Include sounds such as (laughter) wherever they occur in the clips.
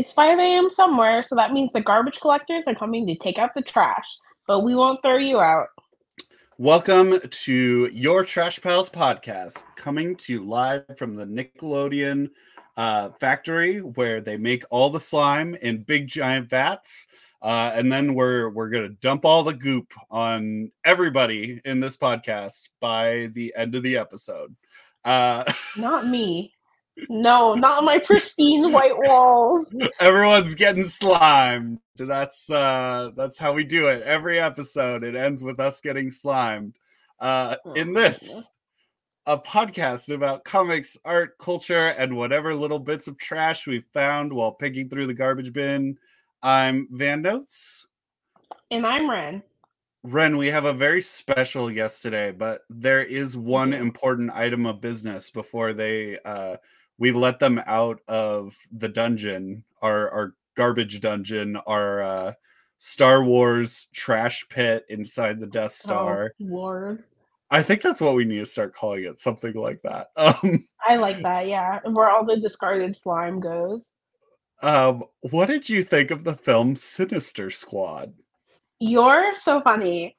It's 5 a.m. somewhere, so that means the garbage collectors are coming to take out the trash, but we won't throw you out. Welcome to your Trash Pals podcast, coming to you live from the Nickelodeon uh, factory where they make all the slime in big giant vats. Uh, and then we're we're gonna dump all the goop on everybody in this podcast by the end of the episode. Uh, (laughs) Not me. No, not my pristine white walls. everyone's getting slimed. That's uh, that's how we do it. Every episode, it ends with us getting slimed. Uh, in Oh, this, a podcast about comics, art, culture, and whatever little bits of trash we found while picking through the garbage bin. I'm Van Notes. And I'm Wren. Wren, we have a very special guest today, but there is one important item of business before they uh we let them out of the dungeon, our our garbage dungeon, our uh Star Wars trash pit inside the Death Star. Oh, Lord. I think that's what we need to start calling it, something like that. (laughs) Um I like that, yeah. Where all the discarded slime goes. um what did you think of the film Sinister Squad? You're so funny.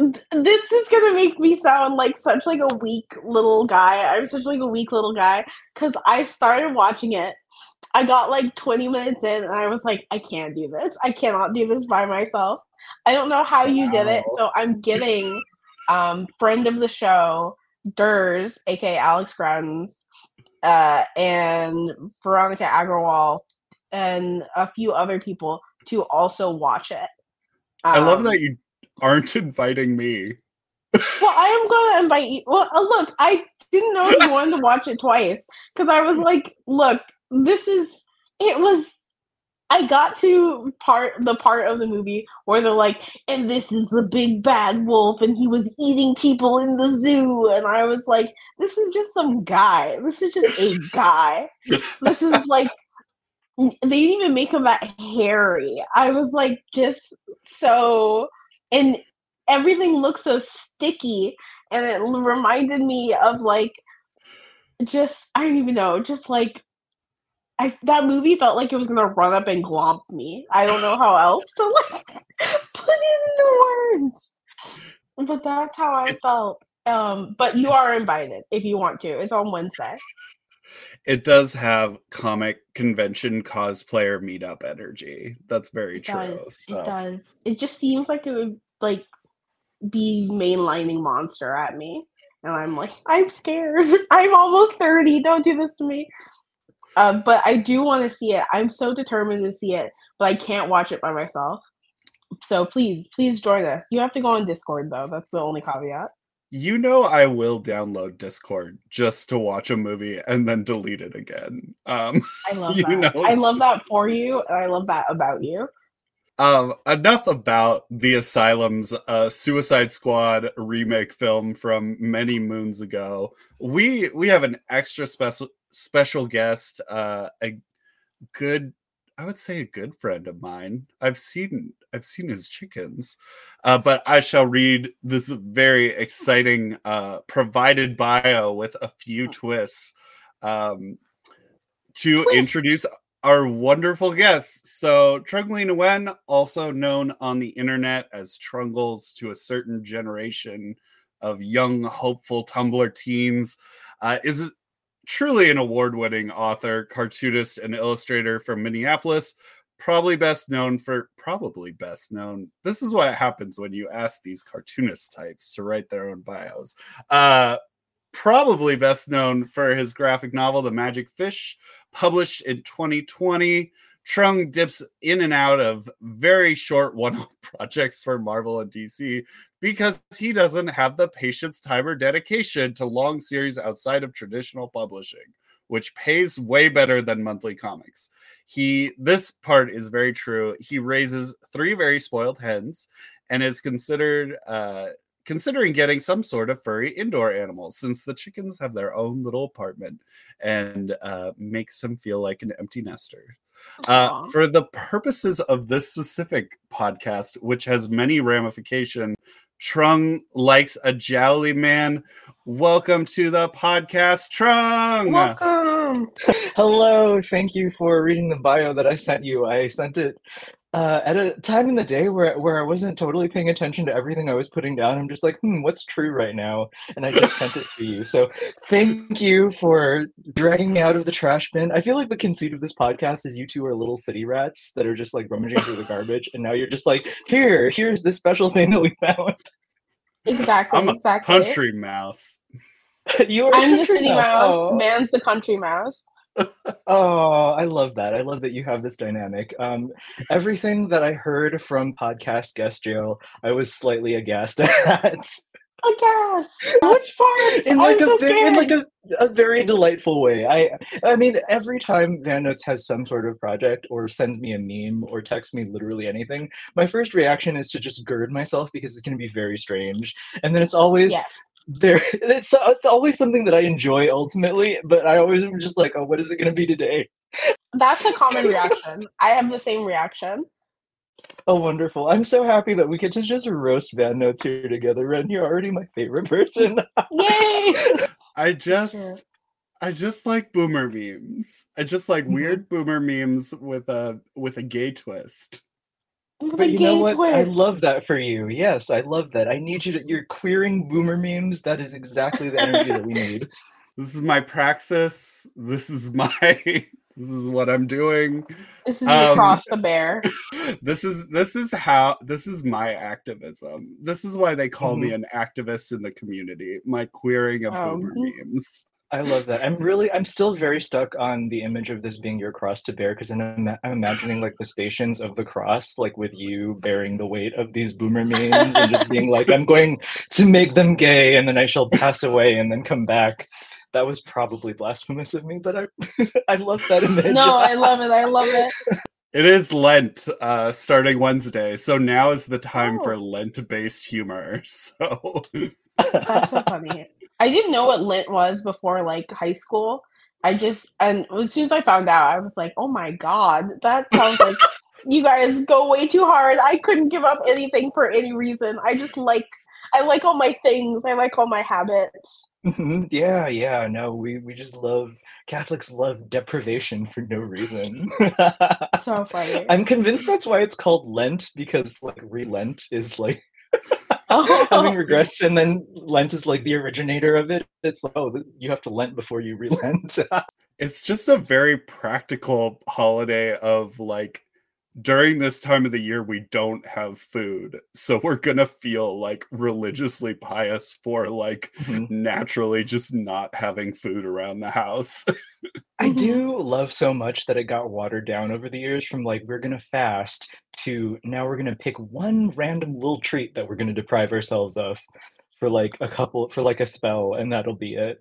Th- This is gonna make me sound like such like a weak little guy. I'm such like a weak little guy because I started watching it. I got like 20 minutes in and I was like, I can't do this. I cannot do this by myself. I don't know how you did it, so I'm getting um friend of the show, Durs, aka Alex Grounds, uh, and Veronica Agrawal, and a few other people to also watch it. I love Um, that you aren't inviting me. well, I am going to invite you. Well, uh, look, I didn't know you wanted to watch it twice because I was like, look, this is. It was. I got to part the part of the movie where they're like, and this is the big bad wolf, and he was eating people in the zoo, and I was like, this is just some guy. This is just a guy. (laughs) this is like. They didn't even make him that hairy. I was like, just so, and everything looked so sticky and it reminded me of like just I don't even know, just like I that movie felt like it was gonna run up and glomp me. I don't know how else to like (laughs) put it into words. But that's how I felt. Um, but you are invited if you want to. It's on Wednesday. It does have comic convention cosplayer meetup energy. That's very It true. does. so. It does. It just seems like it would like be mainlining monster at me. And I'm like, I'm scared. (laughs) I'm almost 30. Don't do this to me. Uh, but I do want to see it. I'm so determined to see it, but I can't watch it by myself. So please, please join us. You have to go on Discord though. That's the only caveat. You know I will download Discord just to watch a movie and then delete it again. Um, I (laughs) love that. know- I love that for you, and I love that about you. um, enough about the Asylum's uh, Suicide Squad remake film from many moons ago. We we have an extra special special guest, uh, a good I would say a good friend of mine. I've seen I've seen his chickens. Uh, but I shall read this very exciting uh, provided bio with a few twists um, to Twist. introduce our wonderful guests. So, Trung Le Nguyen, also known on the internet as Trungles to a certain generation of young, hopeful Tumblr teens, uh, is truly an award winning author, cartoonist, and illustrator from Minneapolis. Probably best known for, probably best known. This is what happens when you ask these cartoonist types to write their own bios. Uh, probably best known for his graphic novel, The Magic Fish, published in 2020. Trung dips in and out of very short one off (laughs) projects for Marvel and DC because he doesn't have the patience, time, or dedication to long series outside of traditional publishing, which pays way better than monthly comics. He, this part is very true. He raises three very spoiled hens and is considered, uh, considering getting some sort of furry indoor animal since the chickens have their own little apartment and uh, makes him feel like an empty nester. Uh, for the purposes of this specific podcast, which has many ramification Trung likes a jowly man. Welcome to the podcast, Trung. Welcome. (laughs) Hello. Thank you for reading the bio that I sent you. I sent it uh, at a time in the day where where I wasn't totally paying attention to everything I was putting down. I'm just like, hmm, what's true right now? And I just sent it to you. So thank (laughs) you for dragging me out of the trash bin. I feel like the conceit of this podcast is you two are little city rats that are just like rummaging through the garbage, and now you're just like, here, here's this special thing that we found. Exactly. I'm a exactly. country mouse. (laughs) you are a I'm the country city mouse. Oh. Man's the country mouse. Oh, I love that. I love that you have this dynamic. Um, everything that I heard from podcast guest Jill, I was slightly aghast (laughs) at. Guess. Which part? in like I'm a so very, in like a, a very delightful way. I I mean, every time Van Notes has some sort of project or sends me a meme or texts me literally anything, my first reaction is to just gird myself because it's going to be very strange, and then it's always. Yes. There, it's it's always something that I enjoy ultimately, but I always am just like, oh, what is it going to be today? That's a common (laughs) reaction. I have the same reaction. Oh, wonderful! I'm so happy that we get to just roast Van Notes here together, Wren. You're already my favorite person. Yay! I (laughs) just I just like boomer memes. I just like Mhm. weird boomer memes with a with a gay twist. With But you know gay what? I love that for you. Yes, I love that. I need you to. You're queering boomer memes. That is exactly the energy that we (laughs) need. This is my praxis. This is my (laughs) this is what I'm doing. This is Um, across the bear. (laughs) This is this is how this is my activism. This is why they call Mm-hmm. me an activist in the community. My queering of Oh. boomer memes. I love that. I'm really. I'm still very stuck on the image of this being your cross to bear because I'm, ima- I'm imagining like the stations of the cross, like with you bearing the weight of these boomer memes and just being like, I'm going to make them gay, and then I shall pass away and then come back. That was probably blasphemous of me, but I (laughs) I love that image. No, I love it. I love it. It is Lent, uh, starting Wednesday, so now is the time for Oh. Lent-based humor. (laughs) So That's so funny. I didn't know what Lent was before like high school. I just and as soon as I found out, I was like, "Oh my god, that sounds like (laughs) you guys go way too hard." I couldn't give up anything for any reason. I just like I like all my things. I like all my habits. Mhm. yeah, yeah. No, we we just love Catholics love deprivation for no reason. So (laughs) funny. I'm convinced that's why it's called Lent because like relent is like Oh. having regrets, and then Lent is like the originator of it. It's like oh, you have to Lent before you relent. (laughs) it's just a very practical holiday of like during this time of the year we don't have food so we're gonna feel like religiously pious for like Mhm. naturally just not having food around the house (laughs) I do love so much that it got watered down over the years from like we're gonna fast to now we're gonna pick one random little treat that we're gonna deprive ourselves of for like a couple for like a spell, and that'll be it.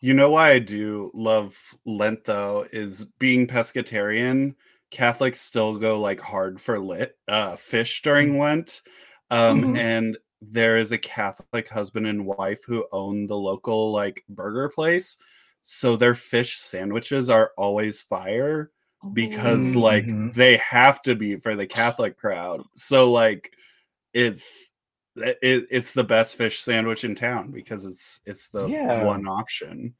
you know why i do love lent though is being pescatarian catholics still go like hard for lit uh fish during lent um Mhm. and there is a catholic husband and wife who own the local like burger place so their fish sandwiches are always fire because Mm, like mhm. they have to be for the catholic crowd so like it's it, it's the best fish sandwich in town because it's it's the Yeah. one option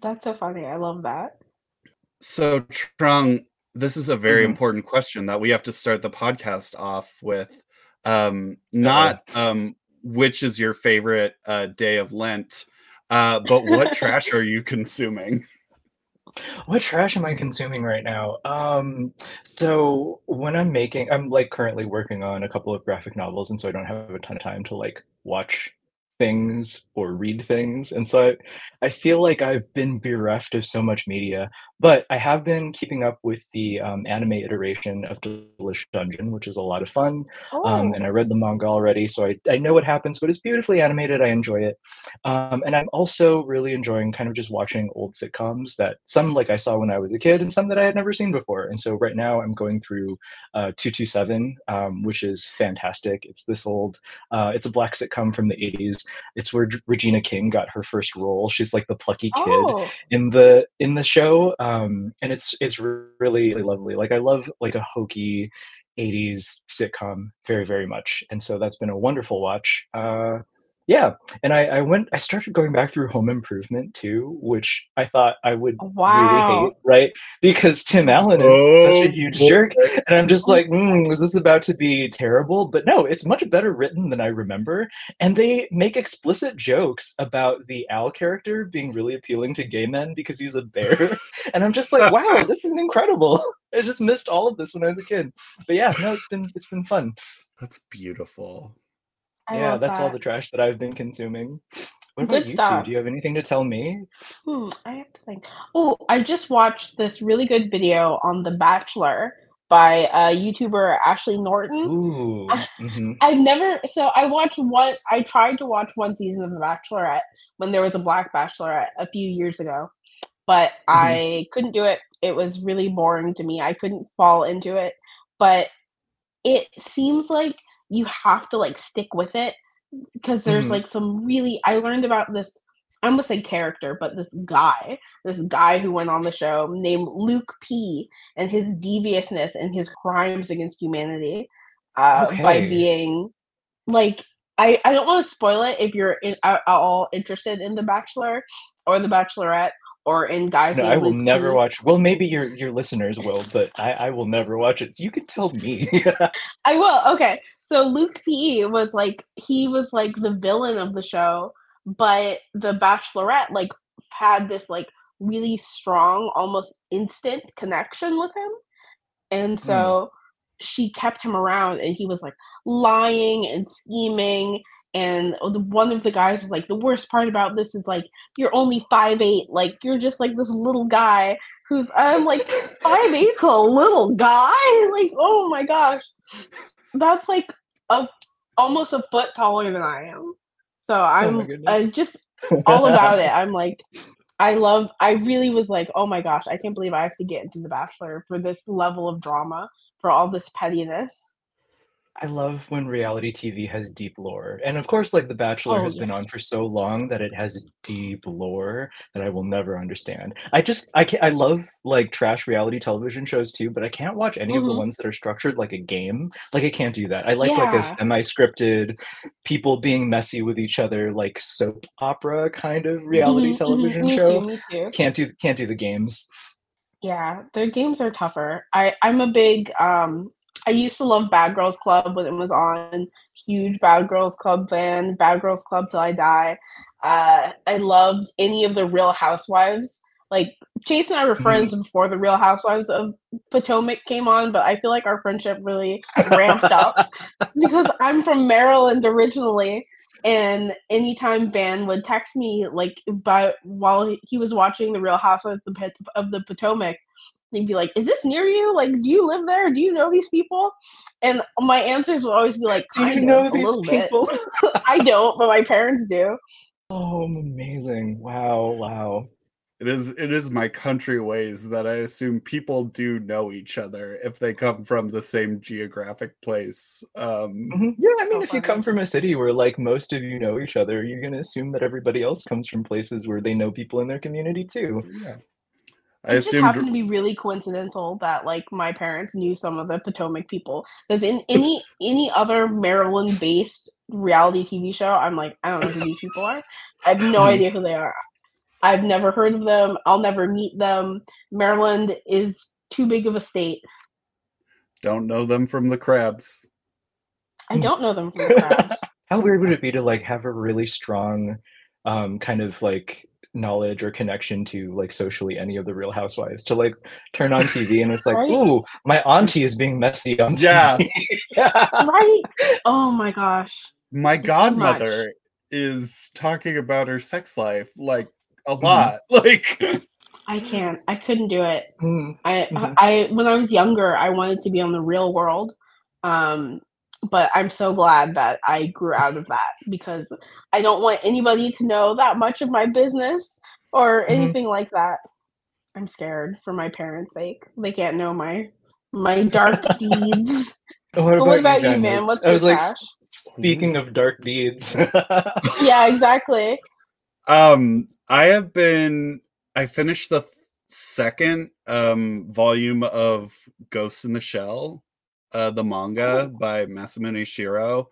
That's so funny. I love that. so trung this is a very Mhm. important question that we have to start the podcast off with um not um which is your favorite uh day of lent uh but what trash are you consuming (laughs) What trash am I consuming right now? Um, so when I'm making, I'm like currently working on a couple of graphic novels, and so I don't have a ton of time to like watch things or read things. And so I, I feel like I've been bereft of so much media, but I have been keeping up with the um, anime iteration of Delicious Dungeon, which is a lot of fun. Oh, Um, and I read the manga already, so I, I know what happens, but it's beautifully animated. I enjoy it. Um, and I'm also really enjoying kind of just watching old sitcoms that some like I saw when I was a kid and some that I had never seen before. And so right now I'm going through uh, 227, um, which is fantastic. It's this old, uh, it's a black sitcom from the 80s. It's where Regina King got her first role. She's like the plucky kid oh, in the in the show um and it's it's really, really lovely like i love like a hokey 80s sitcom very, very much. And so that's been a wonderful watch. Uh, yeah, and I, I went. I started going back through Home Improvement too, which I thought I would Wow. really hate, right? Because Tim Allen is such a Oh, huge boy. jerk, and I'm just like, (laughs) mm, is this about to be terrible? But no, it's much better written than I remember, and they make explicit jokes about the Al character being really appealing to gay men because he's a bear, (laughs) and I'm just like, wow, (laughs) this is incredible. I just missed all of this when I was a kid, but yeah, no, it's been it's been fun. That's beautiful. I yeah, that's all the trash that I've been consuming. (sniffs) What about Good you stuff. two? Do you have anything to tell me? Hmm, I have to think. Oh, I just watched this really good video on The Bachelor by uh, YouTuber Ashley Norton. Ooh. (sighs) mhm. I've never so I watched one I tried to watch one season of The Bachelorette when there was a black bachelorette a few years ago, but I couldn't do it. It was really boring to me. I couldn't fall into it. But it seems like you have to like stick with it because there's Mhm. like some really I learned about this I'm gonna say character, but this guy, this guy who went on the show named Luke P, and his deviousness and his crimes against humanity, uh, by being like I I don't want to spoil it if you're in, at all interested in The Bachelor or The Bachelorette or in guys No, I will Luke never P. watch. Well, maybe your your listeners will, but I, I will never watch it. So you can tell me. (laughs) I will. Okay. So Luke P was like he was like the villain of the show, but the Bachelorette like had this like really strong, almost instant connection with him. And so hmm. she kept him around and he was like lying and scheming and the, one of the guys was like the worst part about this is like you're only five eight like you're just like this little guy who's i'm like (laughs) five eight's a little guy (laughs) like oh my gosh that's like a almost a foot taller than I am. So I'm my uh, just (laughs) all about it. I'm like, I love. I really was like, oh my gosh, I can't believe I have to get into The Bachelor for this level of drama, for all this pettiness. I love when reality TV has deep lore. And of course, like The Bachelor Oh, has been on for so long that it has deep lore that I will never understand. I just I can I love like trash reality television shows too, but I can't watch any of the Mhm. ones that are structured like a game. Like I can't do that. I like like a semi-scripted people being messy with each other like soap opera kind of reality Mhm, mhm. television Me show. too. Me too. Can't do can't do the games. Yeah, their games are tougher. I I'm a big um I used to love Bad Girls Club when it was on. Huge Bad Girls Club fan. Bad Girls Club till I die. Uh, I loved any of the Real Housewives. Like Chase and I were Mhm. friends before the Real Housewives of Potomac came on, but I feel like our friendship really ramped up (laughs) because I'm from Maryland originally, and anytime Van would text me like by while he was watching the Real Housewives of the, of the Potomac, he'd be like, "Is this near you? Like, do you live there? Do you know these people?" And my answers would always be like, Do you know these people? (laughs) I don't, but my parents do. Oh, amazing. Wow, wow. It is it is my country ways that I assume people do know each other if they come from the same geographic place. Um Mhm. Yeah, I mean, So if you come from a city where like most of you know each other, you're gonna assume that everybody else comes from places where they know people in their community too. yeah. I It just happened to be really coincidental that like my parents knew some of the Potomac people. Because in (laughs) any any other Maryland based reality TV show, I'm like, I don't know who these people are. I have no Mhm. idea who they are. I've never heard of them. I'll never meet them. Maryland is too big of a state. don't know them from the crabs. I don't know them from the crabs. (laughs) How weird would it be to like have a really strong um kind of like knowledge or connection to like socially any of the real housewives to like turn on TV and it's like, Right? ooh, my auntie is being messy on Yeah. TV. (laughs) yeah. right? Oh my gosh. My It's godmother is talking about her sex life like a Mhm. lot. (laughs) Like I can't. I couldn't do it. Mm, I, Mhm. I when I was younger, I wanted to be on the real world. Um, but I'm so glad that I grew out of that because I don't want anybody to know that much of my business or Mhm. anything like that. I'm scared for my parents' sake. They can't know my my dark (laughs) deeds. What But what about you, Van? man? What's I your was like, trash? speaking of dark deeds. (laughs) Yeah, exactly. um I have been I finished the second um volume of Ghosts in the Shell. uh, the manga by Masamune Shirow,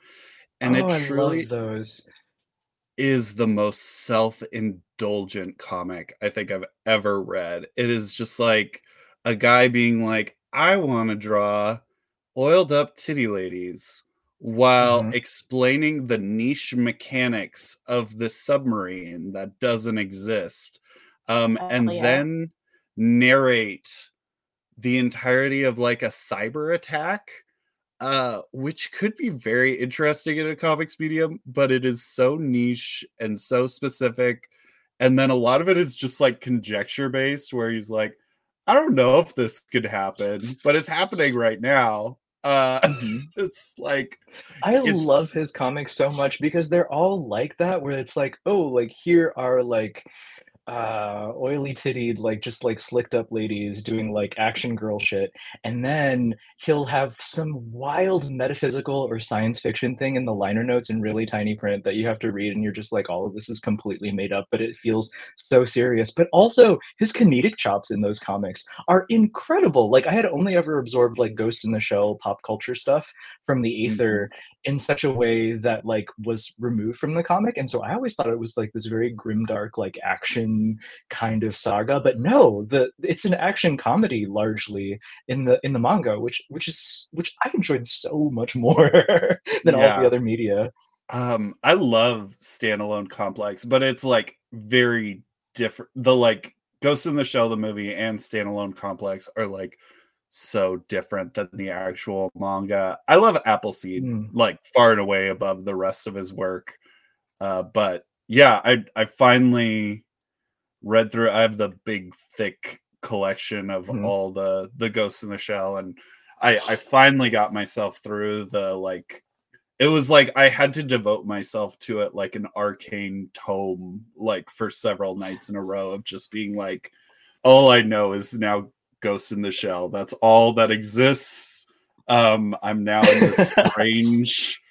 and oh, it I truly love those. Is the most self-indulgent comic I think I've ever read. It is just like a guy being like, I want to draw oiled up titty ladies while Mhm. explaining the niche mechanics of the submarine that doesn't exist. Um, Hell and yeah. then narrate the entirety of like a cyber attack uh which could be very interesting in a comics medium but it is so niche and so specific and then a lot of it is just like conjecture based where he's like i don't know if this could happen but it's happening right now uh Mhm. (laughs) it's like I It's love his comics so much because they're all like that, where it's like, oh, like here are like uh oily tittied like just like slicked up ladies doing like action girl shit and then he'll have some wild metaphysical or science fiction thing in the liner notes in really tiny print that you have to read and you're just like all of this is completely made up but it feels so serious. But also his comedic chops in those comics are incredible. Like i had only ever absorbed like ghost in the shell pop culture stuff from the ether in such a way that like was removed from the comic and so i always thought it was like this very grim dark like action kind of saga but no the it's an action comedy largely in the in the manga which which is which i enjoyed so much (laughs) more than all the other media. Um i love standalone complex but it's like very different the like ghost in the shell the movie and standalone complex are like so different than the actual manga. I love appleseed Mm. like far and away above the rest of his work. Uh but yeah i i finally read through i have the big thick collection of Mhm. all the the ghosts in the shell and i i finally got myself through the like it was like I had to devote myself to it like an arcane tome, like for several nights in a row of just being like, all I know is now Ghost in the Shell. That's all that exists. Um, I'm now in this (laughs) strange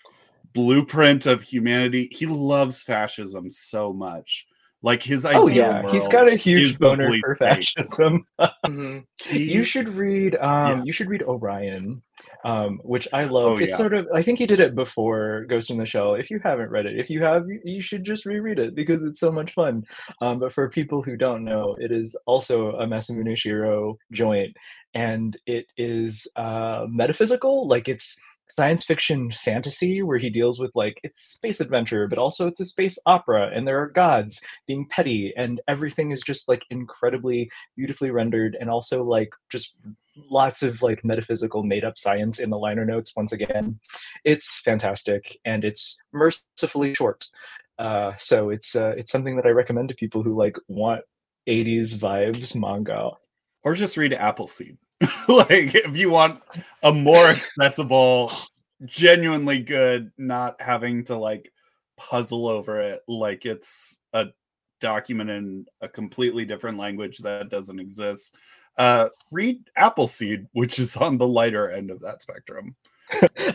blueprint of humanity. He loves fascism so much. Like his ideal oh yeah he's world got a huge boner for fake. fascism (laughs) Mhm. You should read um Yeah. you should read orion um which i love Oh, it's yeah. sort of i think he did it before ghost in the shell if you haven't read it if you have you, you should just reread it because it's so much fun um but for people who don't know it is also a masamune shirow joint and it is uh metaphysical like it's science fiction fantasy where he deals with like it's space adventure but also it's a space opera and there are gods being petty and everything is just like incredibly beautifully rendered and also like just lots of like metaphysical made up science in the liner notes once again. It's fantastic and it's mercifully short. Uh, so it's uh, it's something that i recommend to people who like want 80s vibes manga. Or just read Appleseed. (laughs) like if you want a more accessible, genuinely good, not having to like puzzle over it like it's a document in a completely different language that doesn't exist. Uh read Appleseed, which is on the lighter end of that spectrum.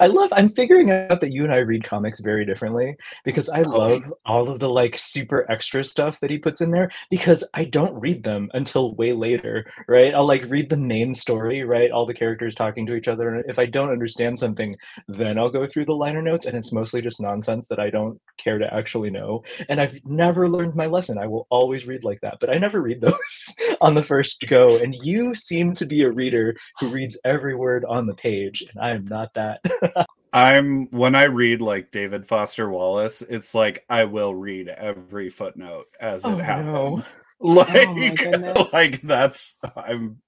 I love I'm figuring out that you and I read comics very differently because I Oh. love all of the like super extra stuff that he puts in there because I don't read them until way later, right? I'll like read the main story, right? All the characters talking to each other and if I don't understand something, then I'll go through the liner notes and it's mostly just nonsense that I don't care to actually know. And I've never learned my lesson. I will always read like that, but I never read (laughs) those on the first go and you seem to be a reader who reads every word on the page and I am not that. (laughs) I'm when I read like David Foster Wallace, it's like I will read every footnote as Oh, it happens. (laughs) (laughs) my Like, goodness. like that's I'm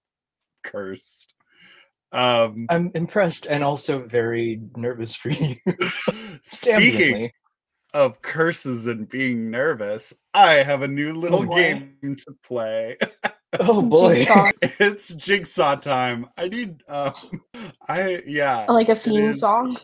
cursed. Um I'm impressed and also very nervous for you. speaking of curses and being nervous, I have a new little boy. game to play. Oh boy. Jigsaw, (laughs) it's jigsaw time. I need um I yeah. like a theme song.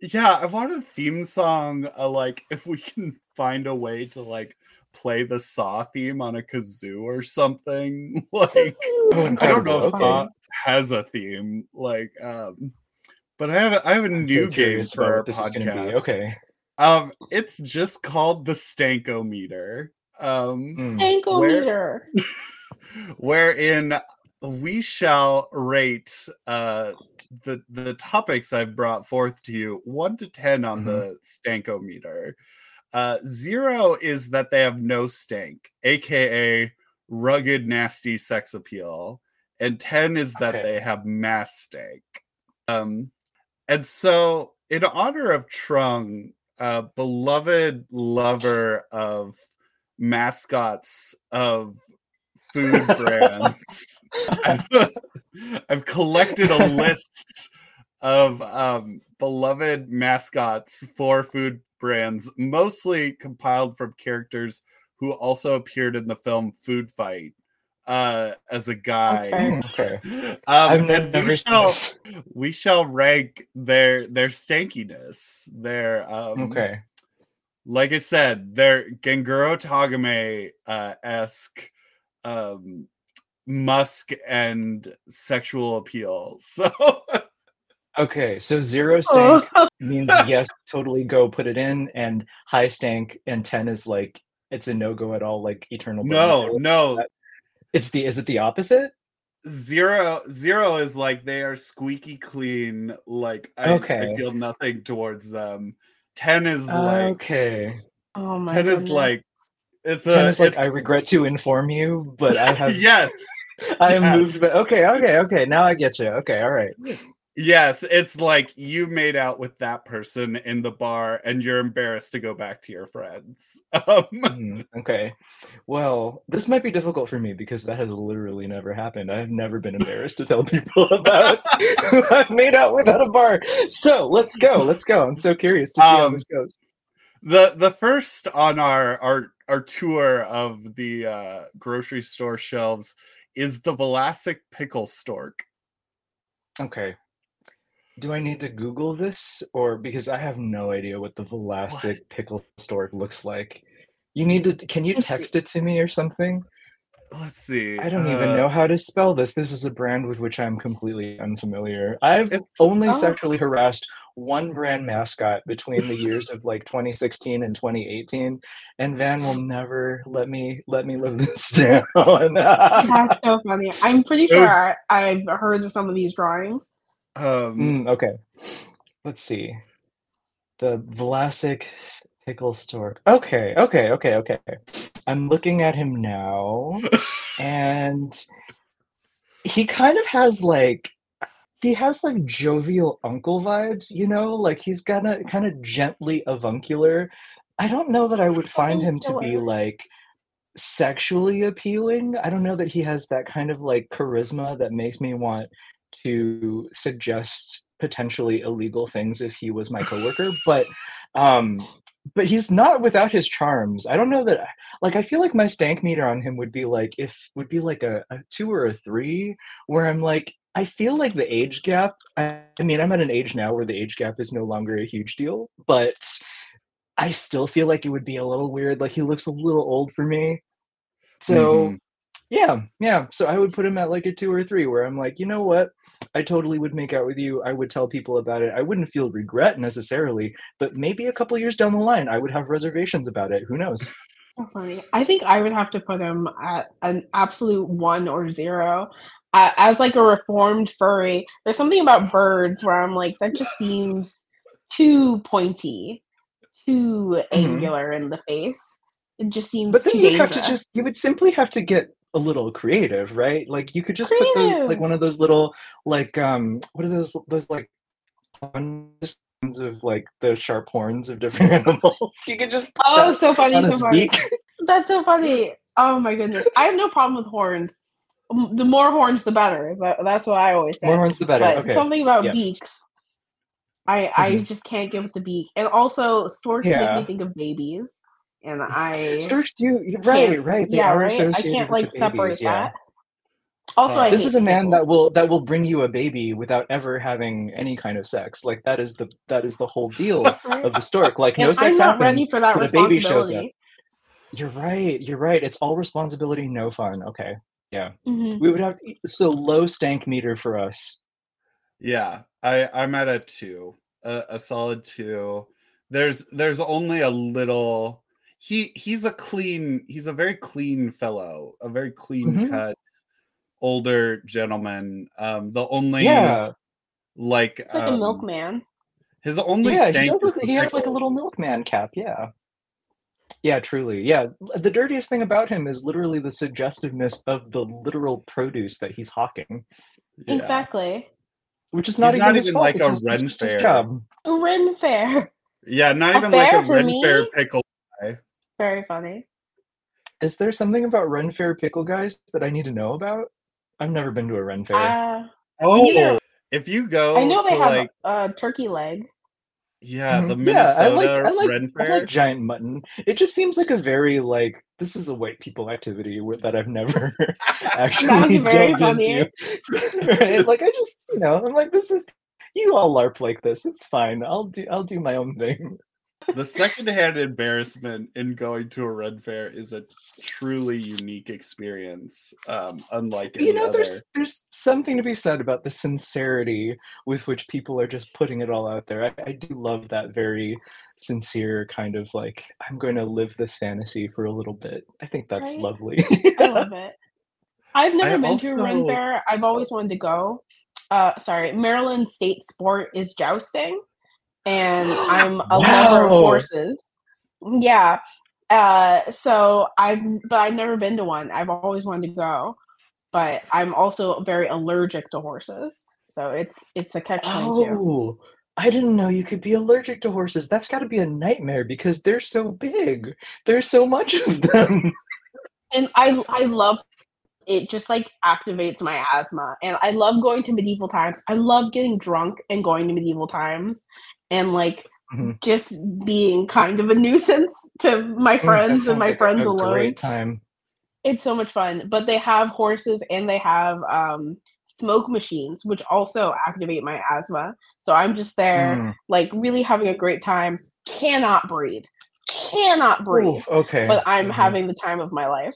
Yeah, I want a theme song. Uh, like, if we can find a way to like play the Saw theme on a kazoo or something. (laughs) Like, Oh, I don't know if incredible. Saw Okay. has a theme. Like, um, but I have a, I have a I'm new game for our what this is gonna podcast. be. Okay. Um, it's just called the Stankometer. Um, Mm. Ankle Where- meter. (laughs) wherein we shall rate uh the the topics I've brought forth to you, one to 10 on Mhm. the stankometer. Uh, zero is that they have no stank, aka rugged, nasty sex appeal, and 10 is that Okay. they have mass stank. Um, and so, in honor of Trung, uh, beloved lover of mascots of food (laughs) brands, I've, I've collected a (laughs) list of um, beloved mascots for food brands, mostly compiled from characters who also appeared in the film Food Fight uh, as a guy. Okay. Okay. (laughs) Um, I've and never we seen shall this. we shall rank their their stankiness. Their um, Okay. like I said, their Gengoroh Tagame uh, esque um, musk and sexual appeal. So Okay. So zero (laughs) stank Oh, means yes, totally go put it in, and high stank and ten is like it's a no go at all, like eternal. no, burn. no, It's the is it the opposite? zero zero is like they are squeaky clean. Like I, I feel nothing towards them. Ten is like okay. oh my ten goodness. is like it's a like I regret to inform you, but I (laughs) have yes (laughs) I am yes. moved. But okay, okay, okay. Now I get you. Okay, all right. Yes, it's like you made out with that person in the bar and you're embarrassed to go back to your friends. (laughs) Um, Mhm, Okay. Well, this might be difficult for me because that has literally never happened. I have never been embarrassed to tell people about who I've made out with at a bar. So let's go. Let's go. I'm so curious to see how Um, this goes. The the first on our our our tour of the uh, grocery store shelves is the Vlasic pickle stork. Okay. Do I need to Google this or because I have no idea what the Vlasic pickle stork looks like? You need to can you text it to me or something? Let's see. I don't even uh, know how to spell this. This is a brand with which I'm completely unfamiliar. I've only Oh. sexually harassed one brand mascot between the years of like 2016 and 2018, and Van will never let me let me live this (laughs) down. That's so funny. I'm pretty It sure was- I, I've heard of some of these drawings. Um, Mm, okay, let's see. The Vlasic pickle stork. Okay, okay, okay, okay. I'm looking at him now. (laughs) and he kind of has like he has like jovial uncle vibes you know like he's kind of kind of gently avuncular i don't know that i would find him to be like sexually appealing i don't know that he has that kind of like charisma that makes me want to suggest potentially illegal things if he was my coworker but um but he's not without his charms. I don't know that like i feel like my stank meter on him would be like if would be like a, a two or a three where i'm like i feel like the age gap I, I mean i'm at an age now where the age gap is no longer a huge deal but i still feel like it would be a little weird like he looks a little old for me. So Mhm. yeah yeah so i would put him at like a two or three where i'm like you know what i totally would make out with you i would tell people about it i wouldn't feel regret necessarily but maybe a couple years down the line i would have reservations about it who knows So funny. I think I would have to put him at an absolute one or zero. Uh, as like a reformed furry, there's something about birds where I'm like, that just seems too pointy, too angular in the face. It just seems but then you'd have to just you would simply have to get a little creative right like you could just put the, like one of those little like um what are those those like ones of like the sharp horns of different (laughs) animals you could just put Oh, so funny, so funny. beak (laughs) That's so funny. Oh my goodness. I have no problem with horns. The more horns, the better. Is that, that's what I always say. more horns the better but okay something about yes. beaks. I I Mhm. just can't get with the beak, and also storks make me think of babies, and I Storks do you're right, right. They yeah, are right. I can't with like the separate yeah. that. Also, Uh, I This is a man that will that will bring you a baby without ever having any kind of sex. Like that is the that is the whole deal (laughs) of the stork. Like no sex I'm not happens. ready for that but a baby shows up. You're right. You're right. It's all responsibility, no fun. Okay. Mhm. We would have so low stank meter for us. Yeah, I I'm at a two, a, a solid two. There's there's only a little. He he's a clean. He's a very clean fellow, a very clean Mhm. cut older gentleman. Um, the only Yeah. Like, It's like a um, milkman. His only yeah, he, stank does is look- he has like a little milkman cap. Yeah. Yeah, truly. Yeah. The dirtiest thing about him is literally the suggestiveness of the literal produce that he's hawking, Yeah. Exactly. which is not He's even not even fault, like it's a just- it's Ren fair. job. A Ren Fair. Yeah, not A even like a fair for red me? fair pickle. Guy. Very funny. Is there something about Ren Fair pickle guys that I need to know about? I've never been to a Ren Fair. Uh, Oh, Neither- if you go I know they to have like a turkey leg. yeah, the Mhm. Yeah, I Minnesota like I like, Ren I Fair. like giant mutton. It just seems like a very like this is a white people activity that I've never (laughs) actually very delved funny. into. right? Like I just you know I'm like this is you all LARP like this. It's fine. I'll do I'll do my own thing. The secondhand embarrassment in going to a Ren Fair is a truly unique experience, um, unlike any you know other. there's there's something to be said about the sincerity with which people are just putting it all out there I, I do love that very sincere kind of like i'm going to live this fantasy for a little bit i think that's Right? lovely I love (laughs) it. I've never I been to a Ren Fair. I've always wanted to go. Uh, sorry, Maryland state sport is jousting, and (gasps) I'm a lover of horses. Yeah. Uh, so I've, but I've never been to one. I've always wanted to go, but I'm also very allergic to horses. So it's it's a catch oh i didn't know you could be allergic to horses that's got to be a nightmare because they're so big there's so much of them and I I love it just like activates my asthma and I love going to medieval times. I love getting drunk and going to medieval times and like Mhm. just being kind of a nuisance to my Mm, friends and my like friends a alone. great time It's so much fun. But they have horses and they have um smoke machines which also activate my asthma. So I'm just there Mm. like really having a great time. Cannot breathe. Cannot breathe. Oof, okay But I'm Mhm. having the time of my life.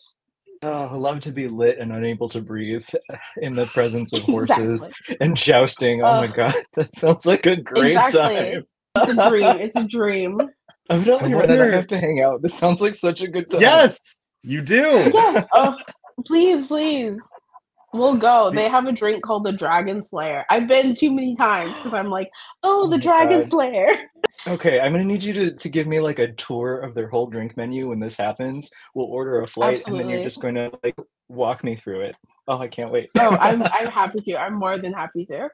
Oh, I love to be lit and unable to breathe (laughs) in the presence of horses Exactly. and jousting. Oh my god, (laughs) that sounds like a great Exactly. time. It's a dream. (laughs) It's a dream. Evidently, I Wren and I wonder- have to hang out. This sounds like such a good time. yes, you do. Yes. Oh, please, please. We'll go. They have a drink called the Dragon Slayer. I've been too many times because I'm like, oh, Oh the my Dragon God. Slayer. Okay, I'm gonna need you to, to give me like a tour of their whole drink menu when this happens. We'll order a flight and then you're just going to like walk me through it. Oh, I can't wait. Oh, I'm (laughs) I'm happy to. I'm more than happy to.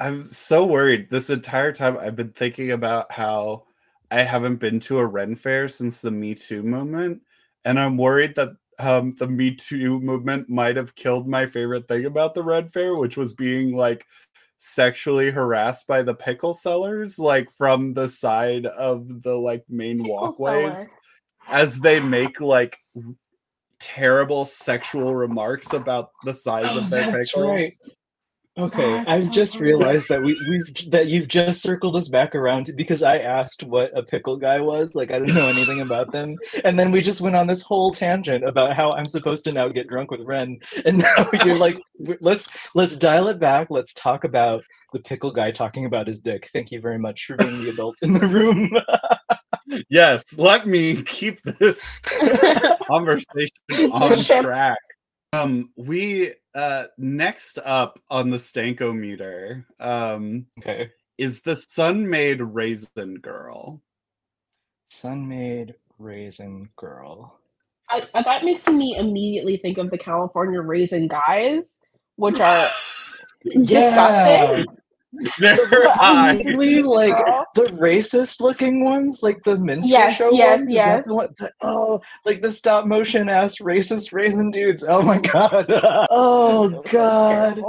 I'm so worried. This entire time I've been thinking about how I haven't been to a Ren fair since the Me Too movement. And I'm worried that um, the Me Too movement might have killed my favorite thing about the Red fair, which was being like sexually harassed by the pickle sellers, like from the side of the like main Pickle walkways seller. as they make like terrible sexual remarks about the size Oh, of their pickles. right. Okay, That's I've so just funny. realized that we, we've that you've just circled us back around because I asked what a pickle guy was. Like I didn't know anything about them, and then we just went on this whole tangent about how I'm supposed to now get drunk with Wren, and (laughs) now you're like, let's let's dial it back. Let's talk about the pickle guy talking about his dick. Thank you very much for being the adult in the room. (laughs) Yes, let me keep this (laughs) conversation on track. Um, we uh next up on the Stankometer um okay, is the Sun-Maid Raisin Girl. Sun-Maid raisin girl. I, I- that makes me immediately think of the California Raisin Guys, which are (laughs) disgusting. (laughs) They're But. Really, like Girl. the racist looking ones, like the minstrel Yes, show yes, ones. Is yes. that the one? the- oh, like the stop motion ass racist raisin dudes. Oh my god. (laughs) oh god.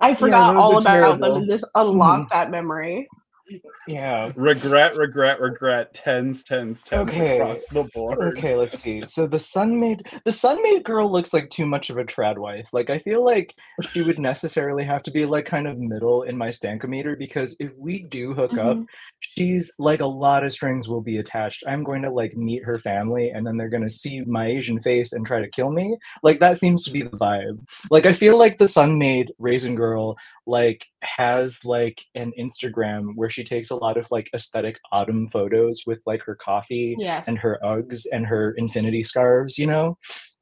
I forgot those all are about them terrible. and just unlocked hmm. that memory. Yeah. regret, regret, regret. Tens, tens, tens Okay. across the board. Okay, let's see. So the Sun-Maid the Sun-Maid girl looks like too much of a trad wife. Like I feel like she would necessarily have to be like kind of middle in my stankometer because if we do hook up, Mhm. she's like a lot of strings will be attached. I'm going to like meet her family and then they're going to see my Asian face and try to kill me. Like that seems to be the vibe. Like I feel like the Sun-Maid raisin girl like has like an Instagram where she takes a lot of like aesthetic autumn photos with like her coffee Yeah. and her Uggs and her infinity scarves, you know,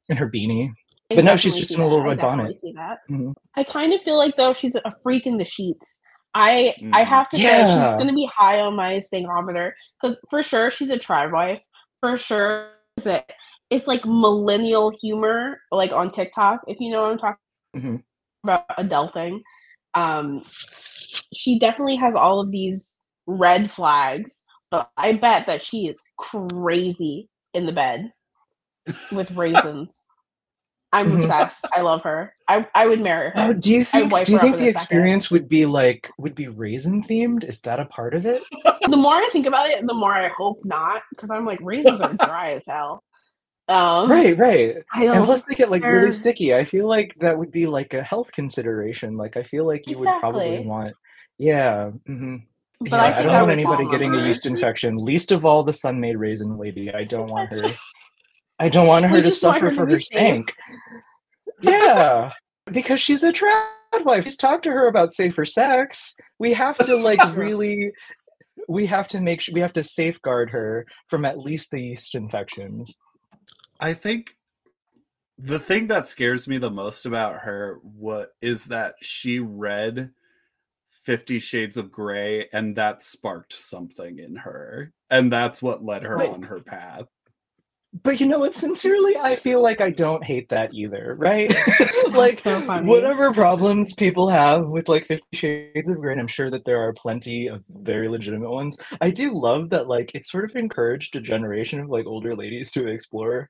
and her beanie. I But no, she's just in a little I red bonnet. See that. Mhm. I kind of feel like though she's a freak in the sheets. I I Mhm. have to say she's gonna be high on my stankometer because for sure she's a tribe wife. For sure, is it? It's like millennial humor, like on TikTok. If you know what I'm talking Mhm. about, Adele thing. Um, she definitely has all of these red flags, but I bet that she is crazy in the bed with (laughs) raisins. I'm Mhm. obsessed. I love her. I I would marry her. Oh, do you think do you think the a second. experience would be like would be raisin themed? Is that a part of it? the more I think about it, the more I hope not, because I'm like raisins are dry as hell. Um, Right, right. And plus they get like really sticky. I feel like that would be like a health consideration. Like I feel like you would probably want Yeah. hmm But yeah, I I, don't I want anybody getting in a yeast (laughs) infection. Least of all the Sun-Maid raisin lady. I (laughs) don't want her. I don't want (laughs) her to suffer her for her stank. Yeah, because she's a trad wife. Just talk to her about safer sex. We have to like really. We have to make sure we have to safeguard her from at least the yeast infections. I think the thing that scares me the most about her what is that she read 50 shades of gray and that sparked something in her and that's what led her Right. on her path But you know what? Sincerely, I feel like I don't hate that either, right? (laughs) like, so whatever problems people have with like Fifty Shades of Grey, and I'm sure that there are plenty of very legitimate ones. I do love that, like, it sort of encouraged a generation of like older ladies to explore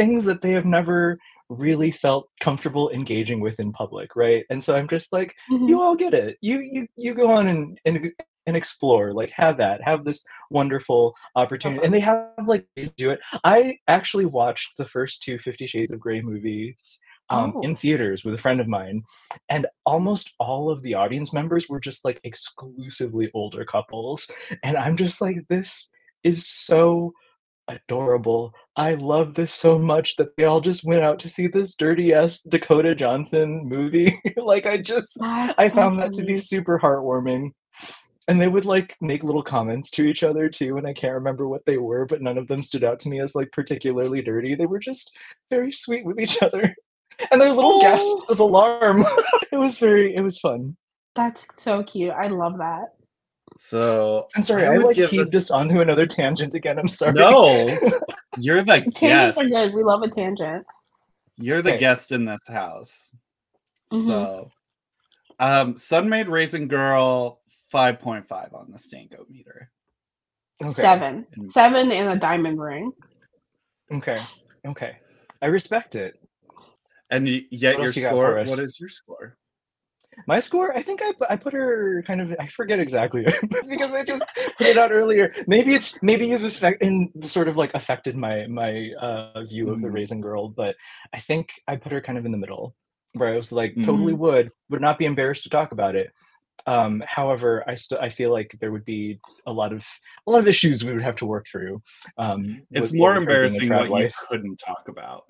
things that they have never really felt comfortable engaging with in public, right? And so I'm just like, Mhm. you all get it. You you you go on and and and explore. Like have that. Have this wonderful opportunity. And they have like ways to do it. I actually watched the first two Fifty Shades of Grey movies um, Oh. in theaters with a friend of mine, and almost all of the audience members were just like exclusively older couples. And I'm just like, this is so adorable. I love this so much that they all just went out to see this dirty ass Dakota Johnson movie. (laughs) like I just That's I found that to be super heartwarming. And they would like make little comments to each other too, and I can't remember what they were, but none of them stood out to me as like particularly dirty. They were just very sweet with each other. (laughs) And their little gasps Oh. of alarm. (laughs) it was very it was fun. That's so cute. I love that. So I'm sorry, I, would like give heaved this- us onto another tangent again. I'm sorry. no (laughs) you're the Tangents guest are good. We love a tangent. you're the Okay. guest in this house Mhm. so um Sun-Maid raisin girl 5.5 on the stankometer Okay. Seven. And- Seven and a diamond ring. Okay. Okay. I respect it. and yet What your else you score what is your score My score, I think I, I put her kind of, I forget exactly (laughs) because I (laughs) just put it out earlier. Maybe it's, maybe you've affect, in sort of like affected my, my uh, view of the Mhm. Raisin Girl, but I think I put her kind of in the middle where I was like, totally Mhm. would, would not be embarrassed to talk about it. Um, however, I still, I feel like there would be a lot of, a lot of issues we would have to work through. Um, it's more with her being a embarrassing trad what you couldn't talk about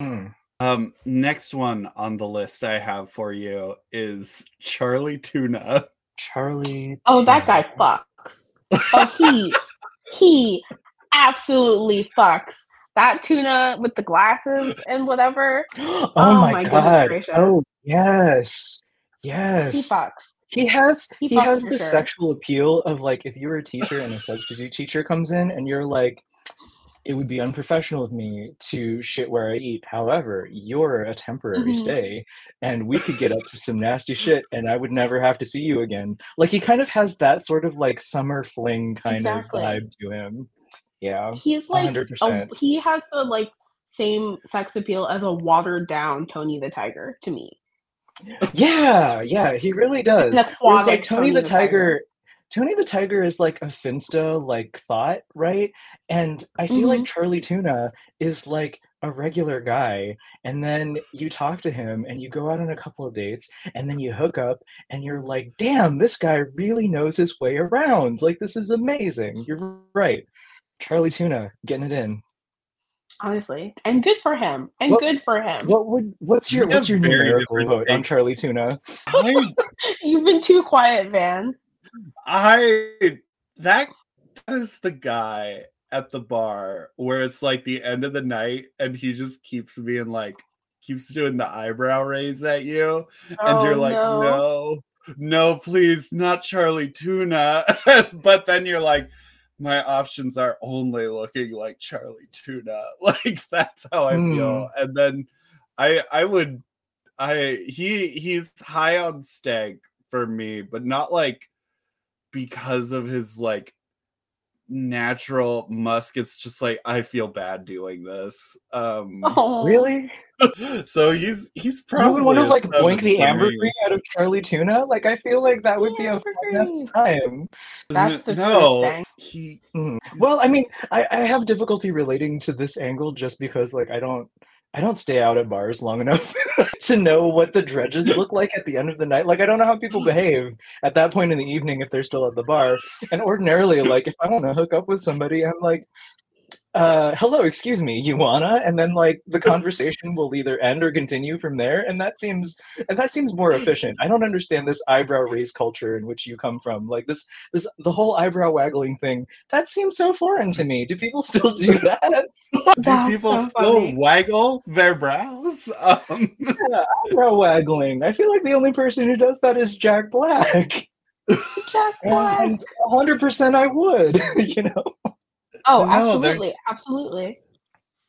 Hmm. Um, next one on the list I have for you is Charlie Tuna. Charlie. Oh, that guy fucks. Oh, he (laughs) he absolutely fucks. That tuna with the glasses and whatever. (gasps) oh, Oh my, my god. Oh yes. yes. He Yes. fucks. He has He he, has the sure. sexual appeal of like if you were a teacher and a substitute teacher comes in and you're like it would be unprofessional of me to shit where I eat. However, you're a temporary Mhm. stay and we could get up to some nasty shit and I would never have to see you again. Like he kind of has that sort of like summer fling kind Exactly. of vibe to him. Yeah. He's like a, 100%. he has the like same sex appeal as a watered down Tony the Tiger to me. Yeah, yeah, he really does. Whereas like Tony, the, Tiger. Tiger, Tony the Tiger is like a Finsta like thought, right? And I feel like Mhm. Charlie Tuna is like a regular guy, and then you talk to him and you go out on a couple of dates, and then you hook up, and you're like, damn, this guy really knows his way around. Like this is amazing. You're right. Charlie Tuna getting it in. Honestly. And good for him. And What- good for him. What would what's your what's your very numerical different vote on. Charlie Tuna? (laughs) You've been too quiet, Van. I that that is the guy at the bar where it's like the end of the night and he just keeps being like keeps doing the eyebrow raise at you and you're Oh, like no. no no, please, not Charlie Tuna. (laughs) but then you're like, my options are only looking like Charlie Tuna. (laughs) Like that's how I Hmm. feel. And then I I would I he he's high on Stag for me, but not like because of his like natural musk. It's just like I feel bad doing this. Um Oh, Really? so he's he's You probably would want to like boink the ambergris out of Charlie Tuna? Like I feel like that would be a fun time. That's the no, truest thing. he Mhm. Well, I mean, I, I have difficulty relating to this angle just because like I don't I don't stay out at bars long enough (laughs) to know what the dredges look like at the end of the night. Like I don't know how people behave at that point in the evening if they're still at the bar. And ordinarily, like if I want to hook up with somebody, I'm like, uh, hello, excuse me, you wanna? And then like the (laughs) conversation will either end or continue from there. And that seems and that seems more efficient. I don't understand this eyebrow raise culture in which you come from. Like this this the whole eyebrow waggling thing that seems so foreign to me. Do people still do (laughs) that? do people so still funny. waggle their brows? (laughs) Um, yeah, eyebrow waggling. I feel like the only person who does that is Jack Black. Jack Black. And 100% I would, you know. Oh, No, absolutely, absolutely.